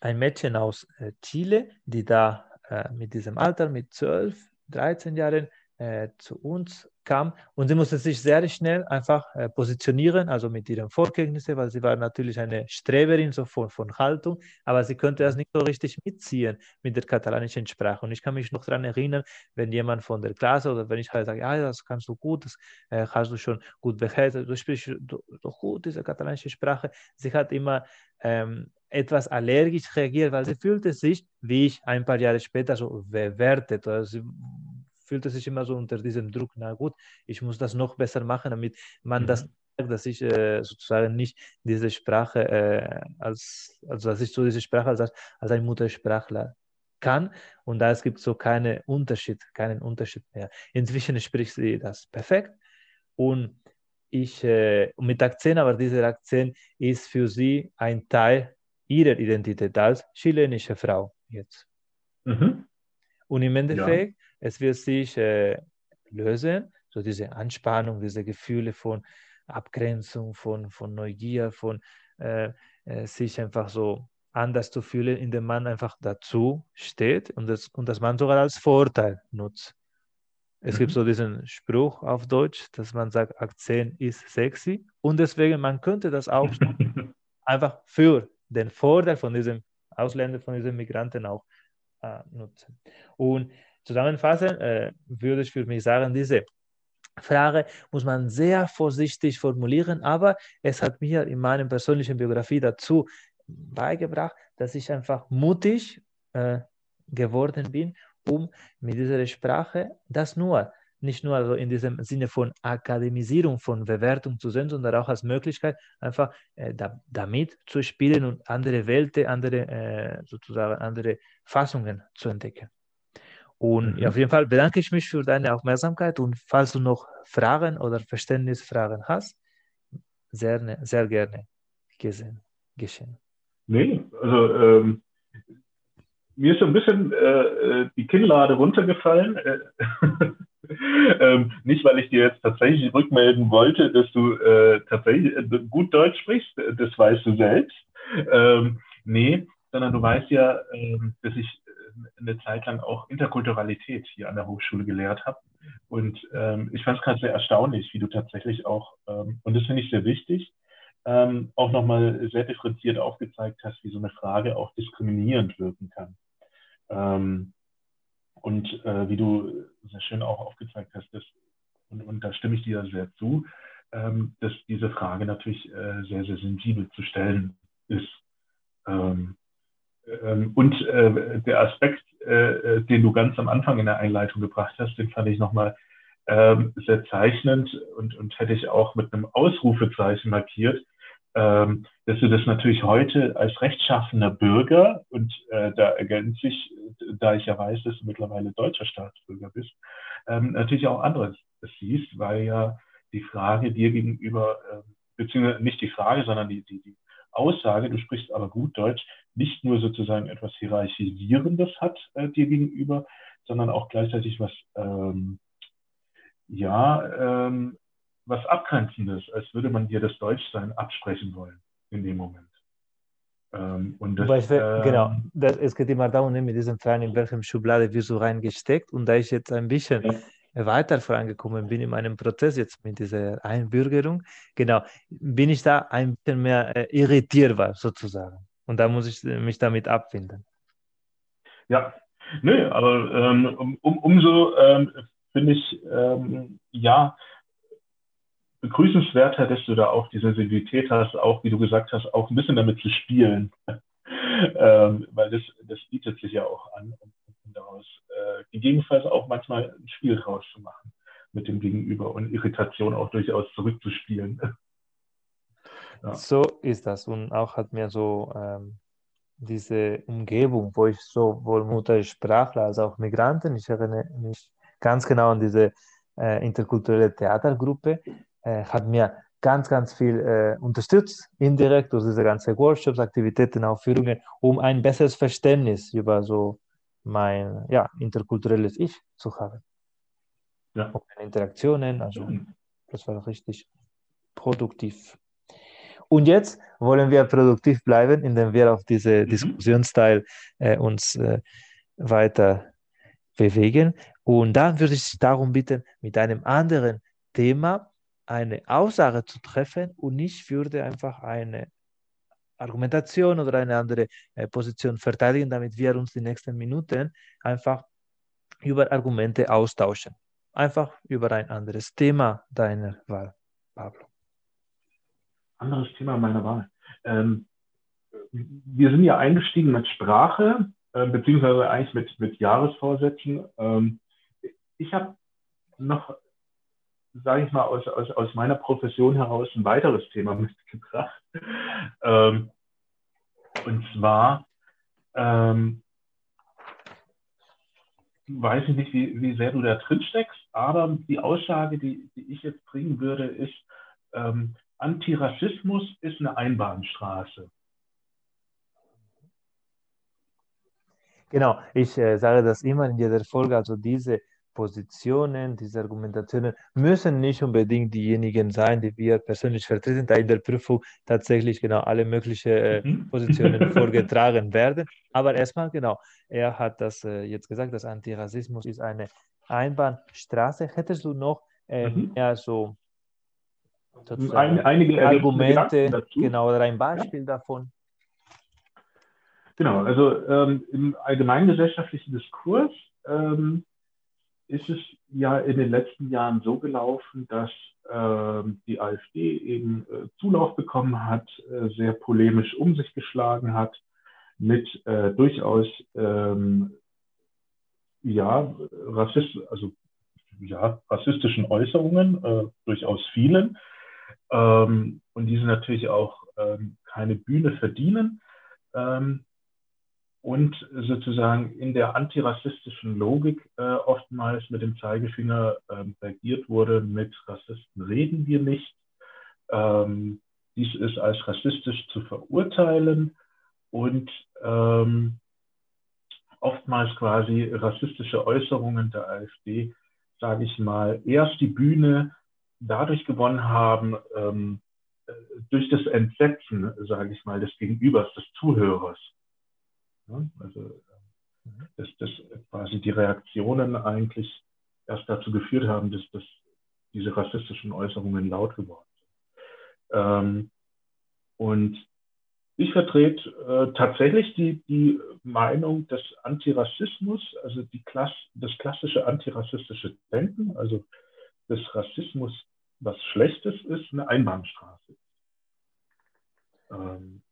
ein Mädchen aus äh, Chile, die da äh, mit diesem Alter, mit 12, 13 Jahren, äh, zu uns kam und sie musste sich sehr schnell einfach äh, positionieren, also mit ihren Vorkenntnissen, weil sie war natürlich eine Streberin so von, von Haltung, aber sie konnte das nicht so richtig mitziehen mit der katalanischen Sprache. Und ich kann mich noch daran erinnern, wenn jemand von der Klasse oder wenn ich halt sage, ja, das kannst du gut, das äh, hast du schon gut beherrscht, du sprichst doch gut diese katalanische Sprache. Sie hat immer ähm, etwas allergisch reagiert, weil sie fühlte sich, wie ich ein paar Jahre später so bewertet. Oder sie fühlte sich immer so unter diesem Druck, na gut, ich muss das noch besser machen, damit man mhm. das dass ich äh, sozusagen nicht diese Sprache äh, als, also dass ich so diese Sprache als, als ein Muttersprachler kann und da es gibt so keinen Unterschied, keinen Unterschied mehr. Inzwischen spricht sie das perfekt und ich, äh, mit Akzent, aber dieser Akzent ist für sie ein Teil ihrer Identität als chilenische Frau jetzt. Mhm. Und im Endeffekt, ja. Es wird sich äh, lösen, so diese Anspannung, diese Gefühle von Abgrenzung, von, von Neugier, von äh, äh, sich einfach so anders zu fühlen, indem man einfach dazu steht und das, und das man sogar als Vorteil nutzt. Es mhm. gibt so diesen Spruch auf Deutsch, dass man sagt, Akzent ist sexy und deswegen, man könnte das auch einfach für den Vorteil von diesem Ausländer, von diesem Migranten auch äh, nutzen. Und zusammenfassend äh, würde ich für mich sagen, diese Frage muss man sehr vorsichtig formulieren, aber es hat mir in meiner persönlichen Biografie dazu beigebracht, dass ich einfach mutig äh, geworden bin, um mit dieser Sprache das nur, nicht nur also in diesem Sinne von Akademisierung, von Bewertung zu sehen, sondern auch als Möglichkeit, einfach äh, da, damit zu spielen und andere Welten, andere, äh, sozusagen andere Fassungen zu entdecken. Und mhm. auf jeden Fall bedanke ich mich für deine Aufmerksamkeit und falls du noch Fragen oder Verständnisfragen hast, sehr, sehr gerne gesehen, geschehen.
Nee, also ähm, mir ist so ein bisschen äh, äh die Kinnlade runtergefallen. Äh, ähm, nicht, weil ich dir jetzt tatsächlich rückmelden wollte, dass du äh, tatsächlich äh, gut Deutsch sprichst, das weißt du selbst. Ähm, nee, sondern du weißt ja, ähm, dass ich eine Zeit lang auch Interkulturalität hier an der Hochschule gelehrt habe. Und ähm, ich fand es gerade sehr erstaunlich, wie du tatsächlich auch, ähm, und das finde ich sehr wichtig, ähm, auch nochmal sehr differenziert aufgezeigt hast, wie so eine Frage auch diskriminierend wirken kann. Ähm, und äh, wie du sehr schön auch aufgezeigt hast, dass, und, und da stimme ich dir sehr zu, ähm, dass diese Frage natürlich äh, sehr, sehr sensibel zu stellen ist. Ähm, und äh, der Aspekt, äh, äh, den du ganz am Anfang in der Einleitung gebracht hast, den fand ich nochmal ähm, sehr zeichnend und, und hätte ich auch mit einem Ausrufezeichen markiert, ähm, dass du das natürlich heute als rechtschaffener Bürger und äh, da ergänze ich, da ich ja weiß, dass du mittlerweile deutscher Staatsbürger bist, ähm, natürlich auch anderes siehst, weil ja die Frage dir gegenüber, äh, beziehungsweise nicht die Frage, sondern die, die, die Aussage, du sprichst aber gut Deutsch, nicht nur sozusagen etwas Hierarchisierendes hat äh, dir gegenüber, sondern auch gleichzeitig was, ähm, ja, ähm, was Abgrenzendes, als würde man dir das Deutschsein absprechen wollen in dem Moment.
Ähm, und das, Beispiel, äh, genau, das, es geht immer darum, ne, mit diesem Fragen, in welchem Schublade wirst du reingesteckt. Und da ich jetzt ein bisschen ja. Weiter vorangekommen bin in meinem Prozess jetzt mit dieser Einbürgerung, genau, bin ich da ein bisschen mehr äh, irritierbar sozusagen. Und da muss ich mich damit abfinden.
Ja, nö, aber ähm, um, um, umso ähm, finde ich, ähm, ja, begrüßenswerter, dass du da auch die Sensibilität hast, auch wie du gesagt hast, auch ein bisschen damit zu spielen. ähm, weil das, das bietet sich ja auch an, um, um daraus äh, gegebenenfalls auch manchmal ein Spiel draus zu machen mit dem Gegenüber und Irritation auch durchaus zurückzuspielen.
ja. So ist das. Und auch hat mir so ähm, diese Umgebung, wo ich sowohl Muttersprachler als auch Migranten, ich erinnere mich ganz genau an diese äh, interkulturelle Theatergruppe, äh, hat mir ganz, ganz viel äh, unterstützt, indirekt durch diese ganzen Workshops, Aktivitäten, Aufführungen, um ein besseres Verständnis über so mein ja, interkulturelles Ich zu haben. Ja. Und Interaktionen, also das war richtig produktiv. Und jetzt wollen wir produktiv bleiben, indem wir auf diese mhm. Diskussionsteil äh, uns äh, weiter bewegen. Und dann würde ich darum bitten, mit einem anderen Thema eine Aussage zu treffen und ich würde einfach eine Argumentation oder eine andere äh, Position verteidigen, damit wir uns die nächsten Minuten einfach über Argumente austauschen. Einfach über ein anderes Thema deiner Wahl, Pablo.
Anderes Thema meiner Wahl. Ähm, wir sind ja eingestiegen mit Sprache, äh, beziehungsweise eigentlich mit, mit Jahresvorsätzen. Ähm, ich habe noch sage ich mal, aus, aus, aus meiner Profession heraus ein weiteres Thema mitgebracht. Ähm, und zwar, ähm, weiß ich nicht, wie, wie sehr du da drin steckst, aber die Aussage, die, die ich jetzt bringen würde, ist, ähm, Antirassismus ist eine Einbahnstraße.
Genau, ich äh, sage das immer in jeder Folge, also diese Positionen, diese Argumentationen müssen nicht unbedingt diejenigen sein, die wir persönlich vertreten, da in der Prüfung tatsächlich genau alle möglichen äh, mhm. Positionen vorgetragen werden. Aber erstmal genau, er hat das äh, jetzt gesagt, dass Antirassismus ist eine Einbahnstraße. Hättest du noch äh, mhm. mehr so
ein, einige
Argumente genau, oder ein Beispiel davon?
Genau, also ähm, im allgemeingesellschaftlichen Diskurs ähm, ist es ja in den letzten Jahren so gelaufen, dass ähm, die AfD eben äh, Zulauf bekommen hat, äh, sehr polemisch um sich geschlagen hat, mit äh, durchaus ähm, ja, Rassist, also, ja, rassistischen Äußerungen, äh, durchaus vielen, ähm, und diese natürlich auch ähm, keine Bühne verdienen. Ähm, und sozusagen in der antirassistischen Logik äh, oftmals mit dem Zeigefinger äh, reagiert wurde, mit Rassisten reden wir nicht. Ähm, dies ist als rassistisch zu verurteilen und ähm, oftmals quasi rassistische Äußerungen der AfD, sage ich mal, erst die Bühne dadurch gewonnen haben, ähm, äh, durch das Entsetzen, sage ich mal, des Gegenübers, des Zuhörers. Ja, also, mhm. dass, dass quasi die Reaktionen eigentlich erst dazu geführt haben, dass, dass diese rassistischen Äußerungen laut geworden sind. Ähm, und ich vertrete äh, tatsächlich die, die Meinung des Antirassismus, also die Klass, das klassische antirassistische Denken, also des Rassismus was Schlechtes ist, eine Einbahnstraße.
Ähm,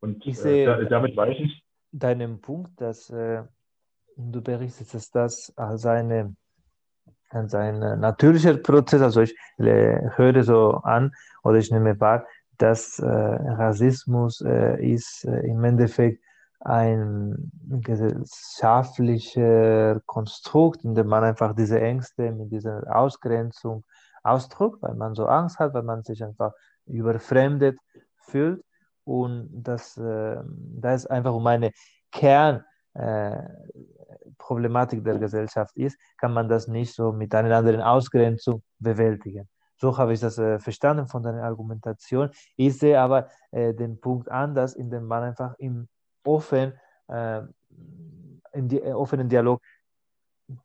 und äh, damit weiß ich. Deinen Punkt, dass äh, du berichtest, dass das als, eine, als ein natürlicher Prozess, also ich äh, höre so an oder ich nehme wahr, dass äh, Rassismus äh, ist äh, im Endeffekt ein gesellschaftlicher Konstrukt, in dem man einfach diese Ängste mit dieser Ausgrenzung ausdrückt, weil man so Angst hat, weil man sich einfach überfremdet fühlt. Und das, äh, da es einfach um eine Kernproblematik äh, der Gesellschaft ist, kann man das nicht so mit einer anderen Ausgrenzung bewältigen. So habe ich das äh, verstanden von deiner Argumentation. Ich sehe aber äh, den Punkt anders, indem man einfach im offen, äh, im di offenen Dialog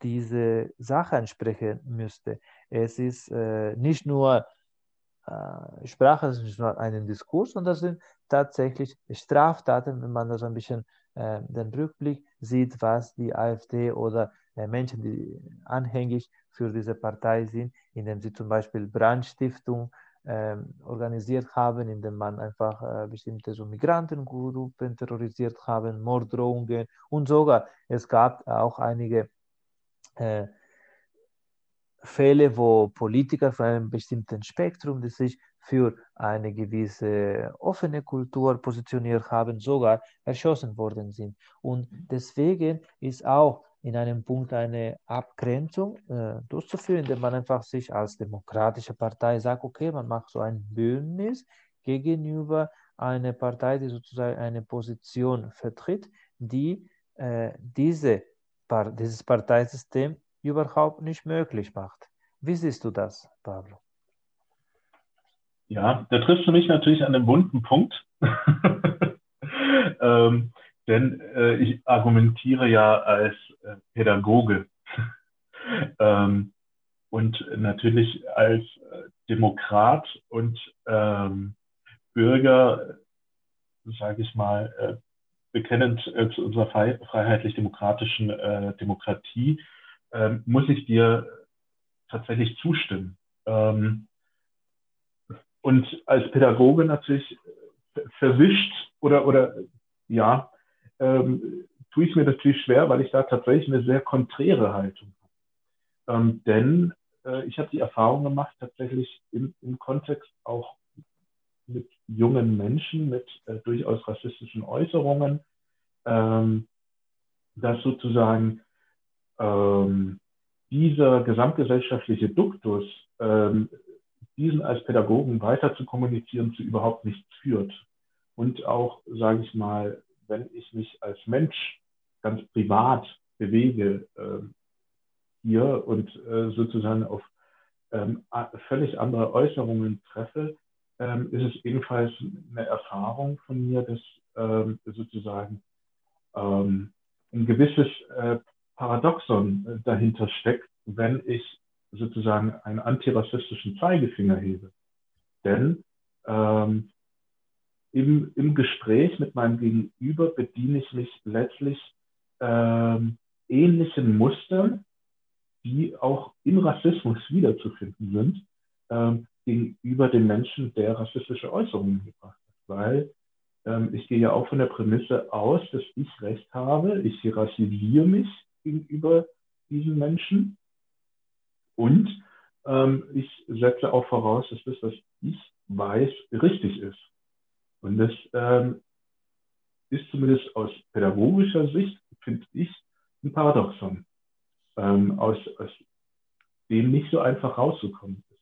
diese Sache ansprechen müsste. Es ist äh, nicht nur äh, Sprache, es ist nicht nur ein Diskurs, sondern das sind tatsächlich Straftaten, wenn man das ein bisschen äh, den Rückblick sieht, was die AfD oder äh, Menschen, die anhängig für diese Partei sind, indem sie zum Beispiel Brandstiftung ähm, organisiert haben, indem man einfach äh, bestimmte so Migrantengruppen terrorisiert haben, Morddrohungen und sogar es gab auch einige äh, Fälle, wo Politiker von einem bestimmten Spektrum, die sich für eine gewisse offene Kultur positioniert haben, sogar erschossen worden sind. Und deswegen ist auch in einem Punkt eine Abgrenzung äh, durchzuführen, indem man einfach sich als demokratische Partei sagt, okay, man macht so ein Bündnis gegenüber einer Partei, die sozusagen eine Position vertritt, die äh, diese, dieses Parteisystem überhaupt nicht möglich macht. Wie siehst du das, Pablo?
Ja, da triffst du mich natürlich an einem wunden Punkt. ähm, denn äh, ich argumentiere ja als äh, Pädagoge ähm, und natürlich als äh, Demokrat und ähm, Bürger, sage ich mal, äh, bekennend äh, zu unserer freiheitlich-demokratischen äh, Demokratie ähm, muss ich dir tatsächlich zustimmen. Ähm, und als Pädagoge natürlich verwischt oder, oder ja, ähm, tue ich mir natürlich schwer, weil ich da tatsächlich eine sehr konträre Haltung habe. Ähm, denn äh, ich habe die Erfahrung gemacht, tatsächlich im, im Kontext auch mit jungen Menschen, mit äh, durchaus rassistischen Äußerungen, ähm, dass sozusagen ähm, dieser gesamtgesellschaftliche Duktus, ähm, diesen als Pädagogen weiter zu kommunizieren zu überhaupt nichts führt. Und auch, sage ich mal, wenn ich mich als Mensch ganz privat bewege äh, hier und äh, sozusagen auf ähm, völlig andere Äußerungen treffe, ähm, ist es ebenfalls eine Erfahrung von mir, dass ähm, sozusagen ähm, ein gewisses äh, Paradoxon äh, dahinter steckt, wenn ich sozusagen einen antirassistischen Zeigefinger hebe. Denn ähm, im, im Gespräch mit meinem Gegenüber bediene ich mich letztlich ähm, ähnlichen Mustern, die auch im Rassismus wiederzufinden sind, ähm, gegenüber dem Menschen, der rassistische Äußerungen gebracht hat. Weil ähm, ich gehe ja auch von der Prämisse aus, dass ich Recht habe, ich hierarchisiere mich gegenüber diesen Menschen und ähm, ich setze auch voraus, dass das, was ich weiß, richtig ist. Und das ähm, ist zumindest aus pädagogischer Sicht, finde ich, ein Paradoxon, ähm, aus, aus dem nicht so einfach rauszukommen ist.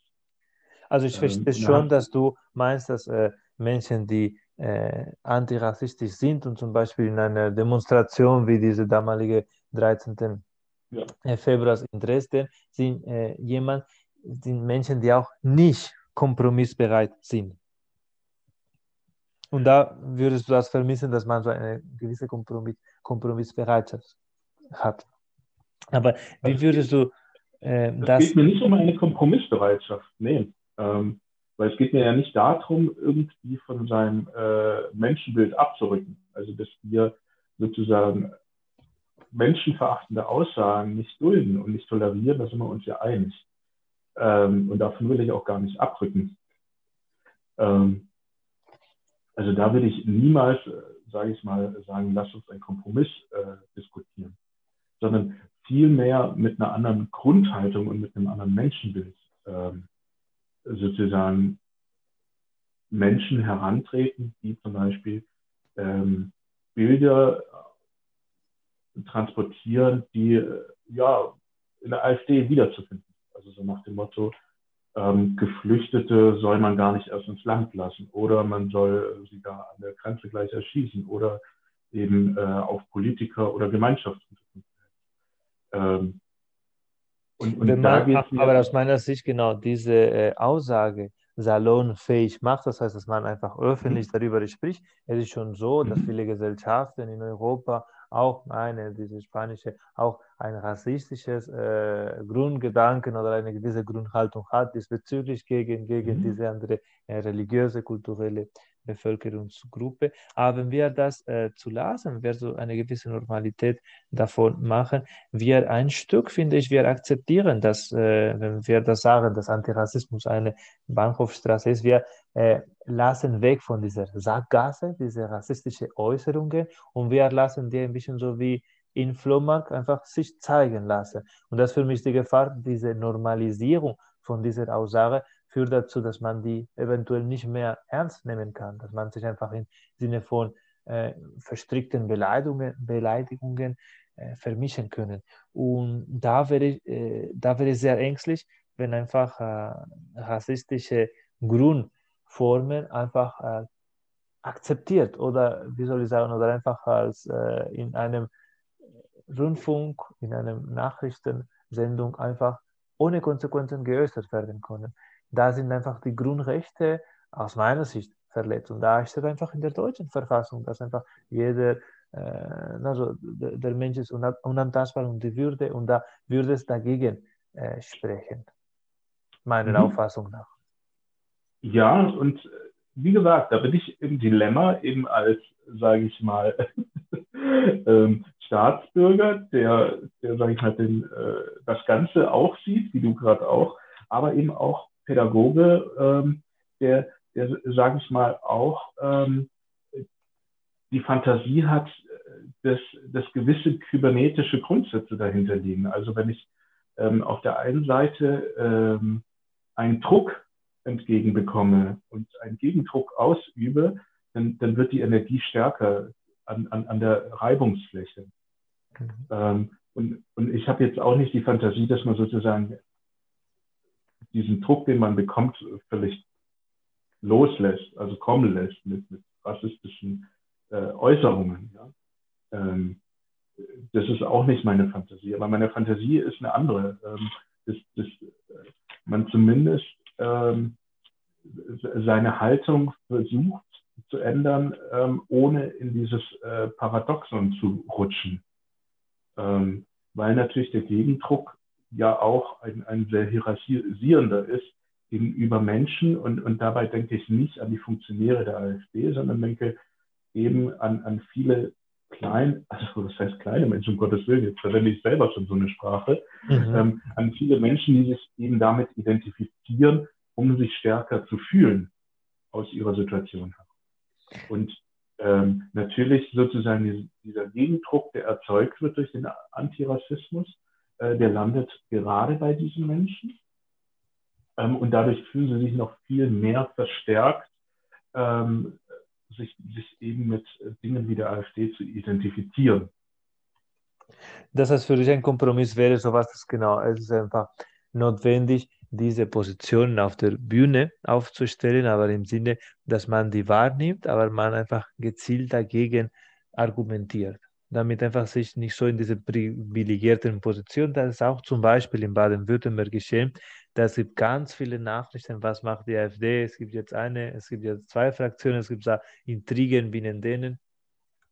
Also ich verstehe ähm, schon, dass du meinst, dass äh, Menschen, die äh, antirassistisch sind und zum Beispiel in einer Demonstration wie diese damalige 13. Ja. Äh, Februar in Dresden, sind äh, jemand, sind Menschen, die auch nicht kompromissbereit sind. Und da würdest du das vermissen, dass man so eine gewisse Kompromiss, Kompromissbereitschaft hat. Aber wie würdest du
äh, das? Es geht mir nicht um eine Kompromissbereitschaft, nee. Ähm, weil es geht mir ja nicht darum, irgendwie von seinem äh, Menschenbild abzurücken. Also dass wir sozusagen menschenverachtende Aussagen nicht dulden und nicht tolerieren, da sind wir uns ja einig. Ähm, und davon will ich auch gar nicht abrücken. Ähm, also da will ich niemals, äh, sage ich mal, sagen, lass uns einen Kompromiss äh, diskutieren, sondern vielmehr mit einer anderen Grundhaltung und mit einem anderen Menschenbild ähm, sozusagen Menschen herantreten, die zum Beispiel ähm, Bilder transportieren, die ja in der AfD wiederzufinden. Also so nach dem Motto, ähm, Geflüchtete soll man gar nicht erst ins Land lassen oder man soll sie da an der Grenze gleich erschießen oder eben äh, auf Politiker oder Gemeinschaftsgründen. Ähm,
und, und da man, aber aus meiner Sicht genau diese äh, Aussage salonfähig macht, das heißt, dass man einfach öffentlich mhm. darüber spricht. Es ist schon so, dass mhm. viele Gesellschaften in Europa auch eine, diese spanische, auch ein rassistisches äh, Grundgedanken oder eine gewisse Grundhaltung hat diesbezüglich gegen, gegen mhm. diese andere äh, religiöse, kulturelle Bevölkerungsgruppe. Aber wenn wir das äh, zulassen, wir so eine gewisse Normalität davon machen, wir ein Stück, finde ich, wir akzeptieren, dass, äh, wenn wir das sagen, dass Antirassismus eine Bahnhofstraße ist, wir äh, lassen weg von dieser Sackgasse, diese rassistische Äußerungen und wir lassen die ein bisschen so wie in Flohmarkt einfach sich zeigen lassen. Und das ist für mich die Gefahr, diese Normalisierung von dieser Aussage, führt dazu, dass man die eventuell nicht mehr ernst nehmen kann, dass man sich einfach im Sinne von äh, verstrickten Beleidigungen, Beleidigungen äh, vermischen können. Und da wäre, ich, äh, da wäre ich sehr ängstlich, wenn einfach äh, rassistische Grundformen einfach äh, akzeptiert oder wie soll ich sagen, oder einfach als äh, in einem Rundfunk, in einer Nachrichtensendung einfach ohne Konsequenzen geäußert werden können da sind einfach die Grundrechte aus meiner Sicht verletzt. Und da steht einfach in der deutschen Verfassung, dass einfach jeder, äh, also der, Mensch ist unantastbar und die Würde, und da würde es dagegen äh, sprechen, meiner mhm. Auffassung nach.
Ja, und äh, wie gesagt, da bin ich im Dilemma eben als, sage ich mal, ähm, Staatsbürger, der, der sage ich mal, den, äh, das Ganze auch sieht, wie du gerade auch, aber eben auch Pädagoge, ähm, der, der sage ich mal, auch ähm, die Fantasie hat, dass, dass gewisse kybernetische Grundsätze dahinter liegen. Also wenn ich ähm, auf der einen Seite ähm, einen Druck entgegenbekomme und einen Gegendruck ausübe, dann, dann wird die Energie stärker an, an, an der Reibungsfläche. Mhm. Und, und ich habe jetzt auch nicht die Fantasie, dass man sozusagen diesen Druck, den man bekommt, völlig loslässt, also kommen lässt mit, mit rassistischen äh, Äußerungen. Ja? Ähm, das ist auch nicht meine Fantasie, aber meine Fantasie ist eine andere, ähm, dass, dass man zumindest ähm, seine Haltung versucht zu ändern, ähm, ohne in dieses äh, Paradoxon zu rutschen. Ähm, weil natürlich der Gegendruck ja auch ein, ein sehr hierarchisierender ist gegenüber Menschen und, und dabei denke ich nicht an die Funktionäre der AfD, sondern denke eben an, an viele klein, also das heißt kleine Menschen, um Gottes Willen, jetzt verwende ich selber schon so eine Sprache, mhm. ähm, an viele Menschen, die sich eben damit identifizieren, um sich stärker zu fühlen aus ihrer Situation Und ähm, natürlich sozusagen dieser Gegendruck, der erzeugt wird durch den Antirassismus, äh, der landet gerade bei diesen Menschen. Ähm, und dadurch fühlen sie sich noch viel mehr verstärkt, ähm, sich, sich eben mit Dingen wie der AfD zu identifizieren.
Das heißt, für dich ein Kompromiss wäre sowas, das genau, es ist einfach notwendig, diese Positionen auf der Bühne aufzustellen, aber im Sinne, dass man die wahrnimmt, aber man einfach gezielt dagegen argumentiert, damit einfach sich nicht so in diese privilegierten Position, das ist auch zum Beispiel in Baden-Württemberg geschehen, da gibt ganz viele Nachrichten, was macht die AfD, es gibt jetzt eine, es gibt jetzt zwei Fraktionen, es gibt da Intrigen in denen,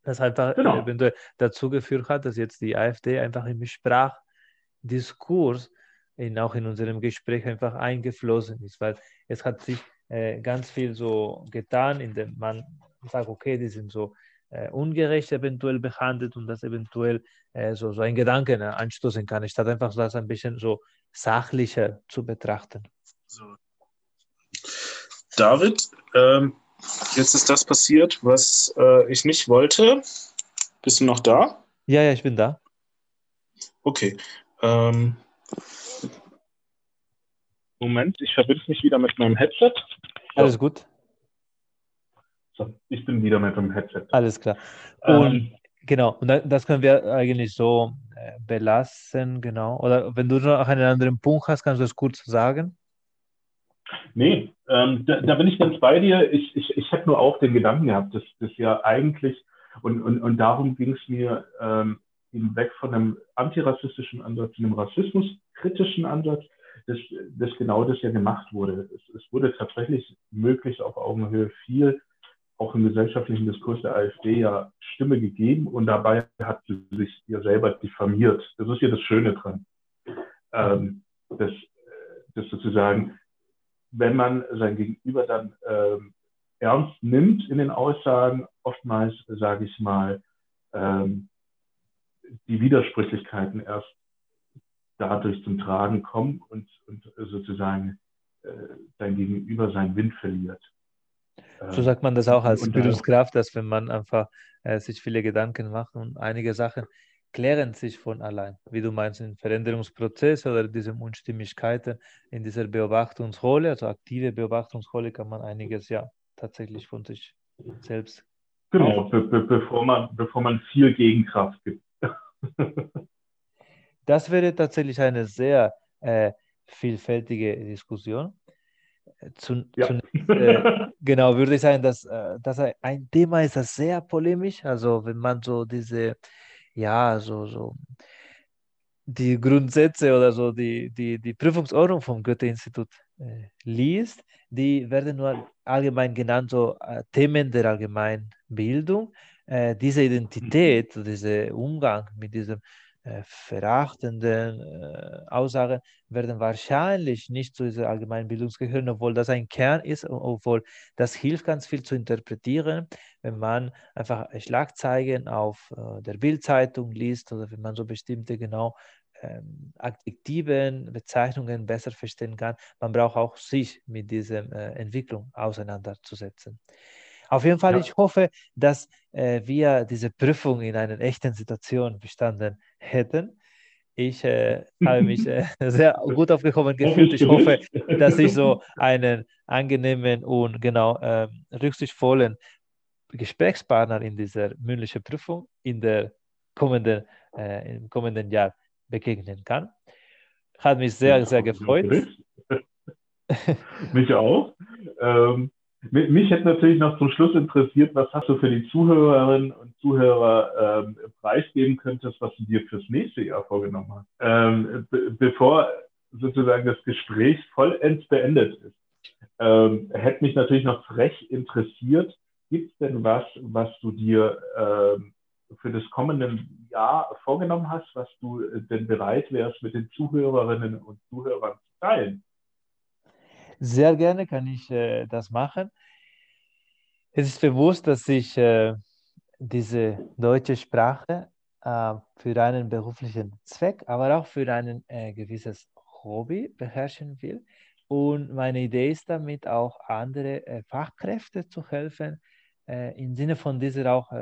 das einfach genau. eventuell dazu geführt hat, dass jetzt die AfD einfach im Sprachdiskurs in, auch in unserem Gespräch einfach eingeflossen ist, weil es hat sich äh, ganz viel so getan, indem man sagt, okay, die sind so äh, ungerecht eventuell behandelt und das eventuell äh, so, so ein Gedanken äh, anstoßen kann, statt einfach das ein bisschen so sachlicher zu betrachten. So.
David, ähm, jetzt ist das passiert, was äh, ich nicht wollte. Bist du noch da?
Ja, ja, ich bin da.
Okay. Ähm, Moment, ich verbinde mich wieder mit meinem Headset.
Alles gut.
So, ich bin wieder mit dem Headset.
Alles klar. Und ähm, genau, und das können wir eigentlich so äh, belassen, genau. Oder wenn du noch einen anderen Punkt hast, kannst du es kurz sagen?
Nee, ähm, da, da, bin ich ganz bei dir. Ich, ich, ich habe nur auch den Gedanken gehabt, dass das ja eigentlich, und, und, und darum ging es mir ähm, eben weg von einem antirassistischen Ansatz zu einem rassismuskritischen Ansatz, dass, dass genau das ja gemacht wurde. Es, es wurde tatsächlich möglichst auf Augenhöhe viel, auch im gesellschaftlichen Diskurs der AfD ja Stimme gegeben und dabei hat sie sich ja selber diffamiert. Das ist ja das Schöne dran. Ähm, dass, dass sozusagen, wenn man sein Gegenüber dann ähm, ernst nimmt in den Aussagen, oftmals, sage ich mal, ähm, die Widersprüchlichkeiten erst dadurch zum Tragen kommen und, und sozusagen äh, dein Gegenüber seinen Wind verliert.
So sagt man das auch als Führungskraft, dass wenn man einfach äh, sich viele Gedanken macht und einige Sachen klären sich von allein, wie du meinst, im Veränderungsprozess oder diese Unstimmigkeiten in dieser Beobachtungsrolle, also aktive Beobachtungsrolle, kann man einiges ja tatsächlich von sich selbst.
Genau, be be bevor, man, bevor man viel Gegenkraft gibt.
Das wäre tatsächlich eine sehr äh, vielfältige Diskussion. Zu, ja. zunächst, äh, genau, würde ich sagen, dass äh, das ein Thema ist, das sehr polemisch. Also wenn man so diese, ja, so, so die Grundsätze oder so die, die, die Prüfungsordnung vom Goethe-Institut äh, liest, die werden nur allgemein genannt, so äh, Themen der allgemeinen Bildung. Äh, diese Identität, dieser Umgang mit diesem verachtenden äh, Aussagen werden wahrscheinlich nicht zu dieser allgemeinen Bildung gehören, obwohl das ein Kern ist, obwohl das hilft ganz viel zu interpretieren, wenn man einfach Schlagzeilen auf äh, der Bildzeitung liest oder wenn man so bestimmte genau ähm, Adjektiven, Bezeichnungen besser verstehen kann. Man braucht auch sich mit dieser äh, Entwicklung auseinanderzusetzen. Auf jeden Fall, ja. ich hoffe, dass äh, wir diese Prüfung in einer echten Situation bestanden hätten. Ich äh, habe mich äh, sehr gut aufgekommen gefühlt. Ich hoffe, dass ich so einen angenehmen und genau ähm, rücksichtsvollen Gesprächspartner in dieser mündlichen Prüfung in der kommenden, äh, im kommenden Jahr begegnen kann. Hat mich sehr, sehr gefreut.
mich auch. Ähm, mich hätte natürlich noch zum Schluss interessiert, was hast du für die Zuhörerinnen und Zuhörer ähm, preisgeben könntest, was du dir fürs nächste Jahr vorgenommen hast. Ähm, bevor sozusagen das Gespräch vollends beendet ist, ähm, hätte mich natürlich noch frech interessiert, gibt es denn was, was du dir ähm, für das kommende Jahr vorgenommen hast, was du denn bereit wärst, mit den Zuhörerinnen und Zuhörern zu teilen?
Sehr gerne kann ich äh, das machen. Es ist bewusst, dass ich äh, diese deutsche Sprache äh, für einen beruflichen Zweck, aber auch für ein äh, gewisses Hobby beherrschen will. Und meine Idee ist damit auch andere äh, Fachkräfte zu helfen, äh, im Sinne von dieser auch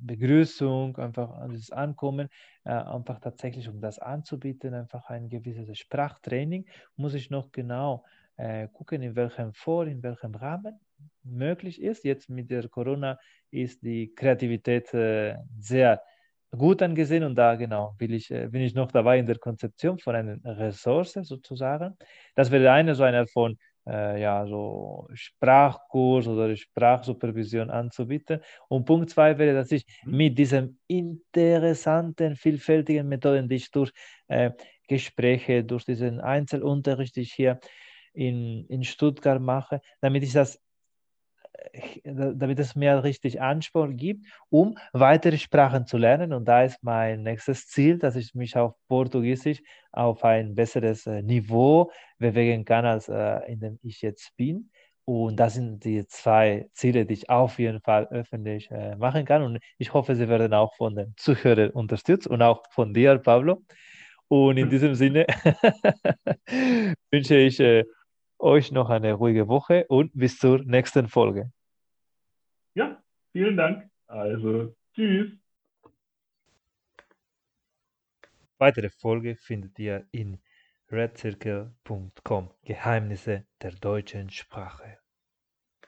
Begrüßung, einfach dieses Ankommen, einfach tatsächlich um das anzubieten, einfach ein gewisses Sprachtraining, muss ich noch genau äh, gucken, in welchem Vor, in welchem Rahmen möglich ist. Jetzt mit der Corona ist die Kreativität äh, sehr gut angesehen und da genau will ich, äh, bin ich noch dabei in der Konzeption von einer Ressource sozusagen. Das wäre eine so eine von äh, ja, so Sprachkurs oder Sprachsupervision anzubieten. Und Punkt zwei wäre, dass ich mhm. mit diesen interessanten, vielfältigen Methoden, die ich durch äh, Gespräche, durch diesen Einzelunterricht, die ich hier in, in Stuttgart mache, damit ich das äh, damit es mir richtig Ansporn gibt, um weitere Sprachen zu lernen. Und da ist mein nächstes Ziel, dass ich mich auf Portugiesisch auf ein besseres äh, Niveau bewegen kann, als äh, in dem ich jetzt bin. Und das sind die zwei Ziele, die ich auf jeden Fall öffentlich machen kann. Und ich hoffe, sie werden auch von den Zuhörern unterstützt und auch von dir, Pablo. Und in diesem Sinne wünsche ich euch noch eine ruhige Woche und bis zur nächsten Folge.
Ja, vielen Dank. Also, tschüss.
Weitere Folge findet ihr in redcircle.com Geheimnisse der deutschen Sprache.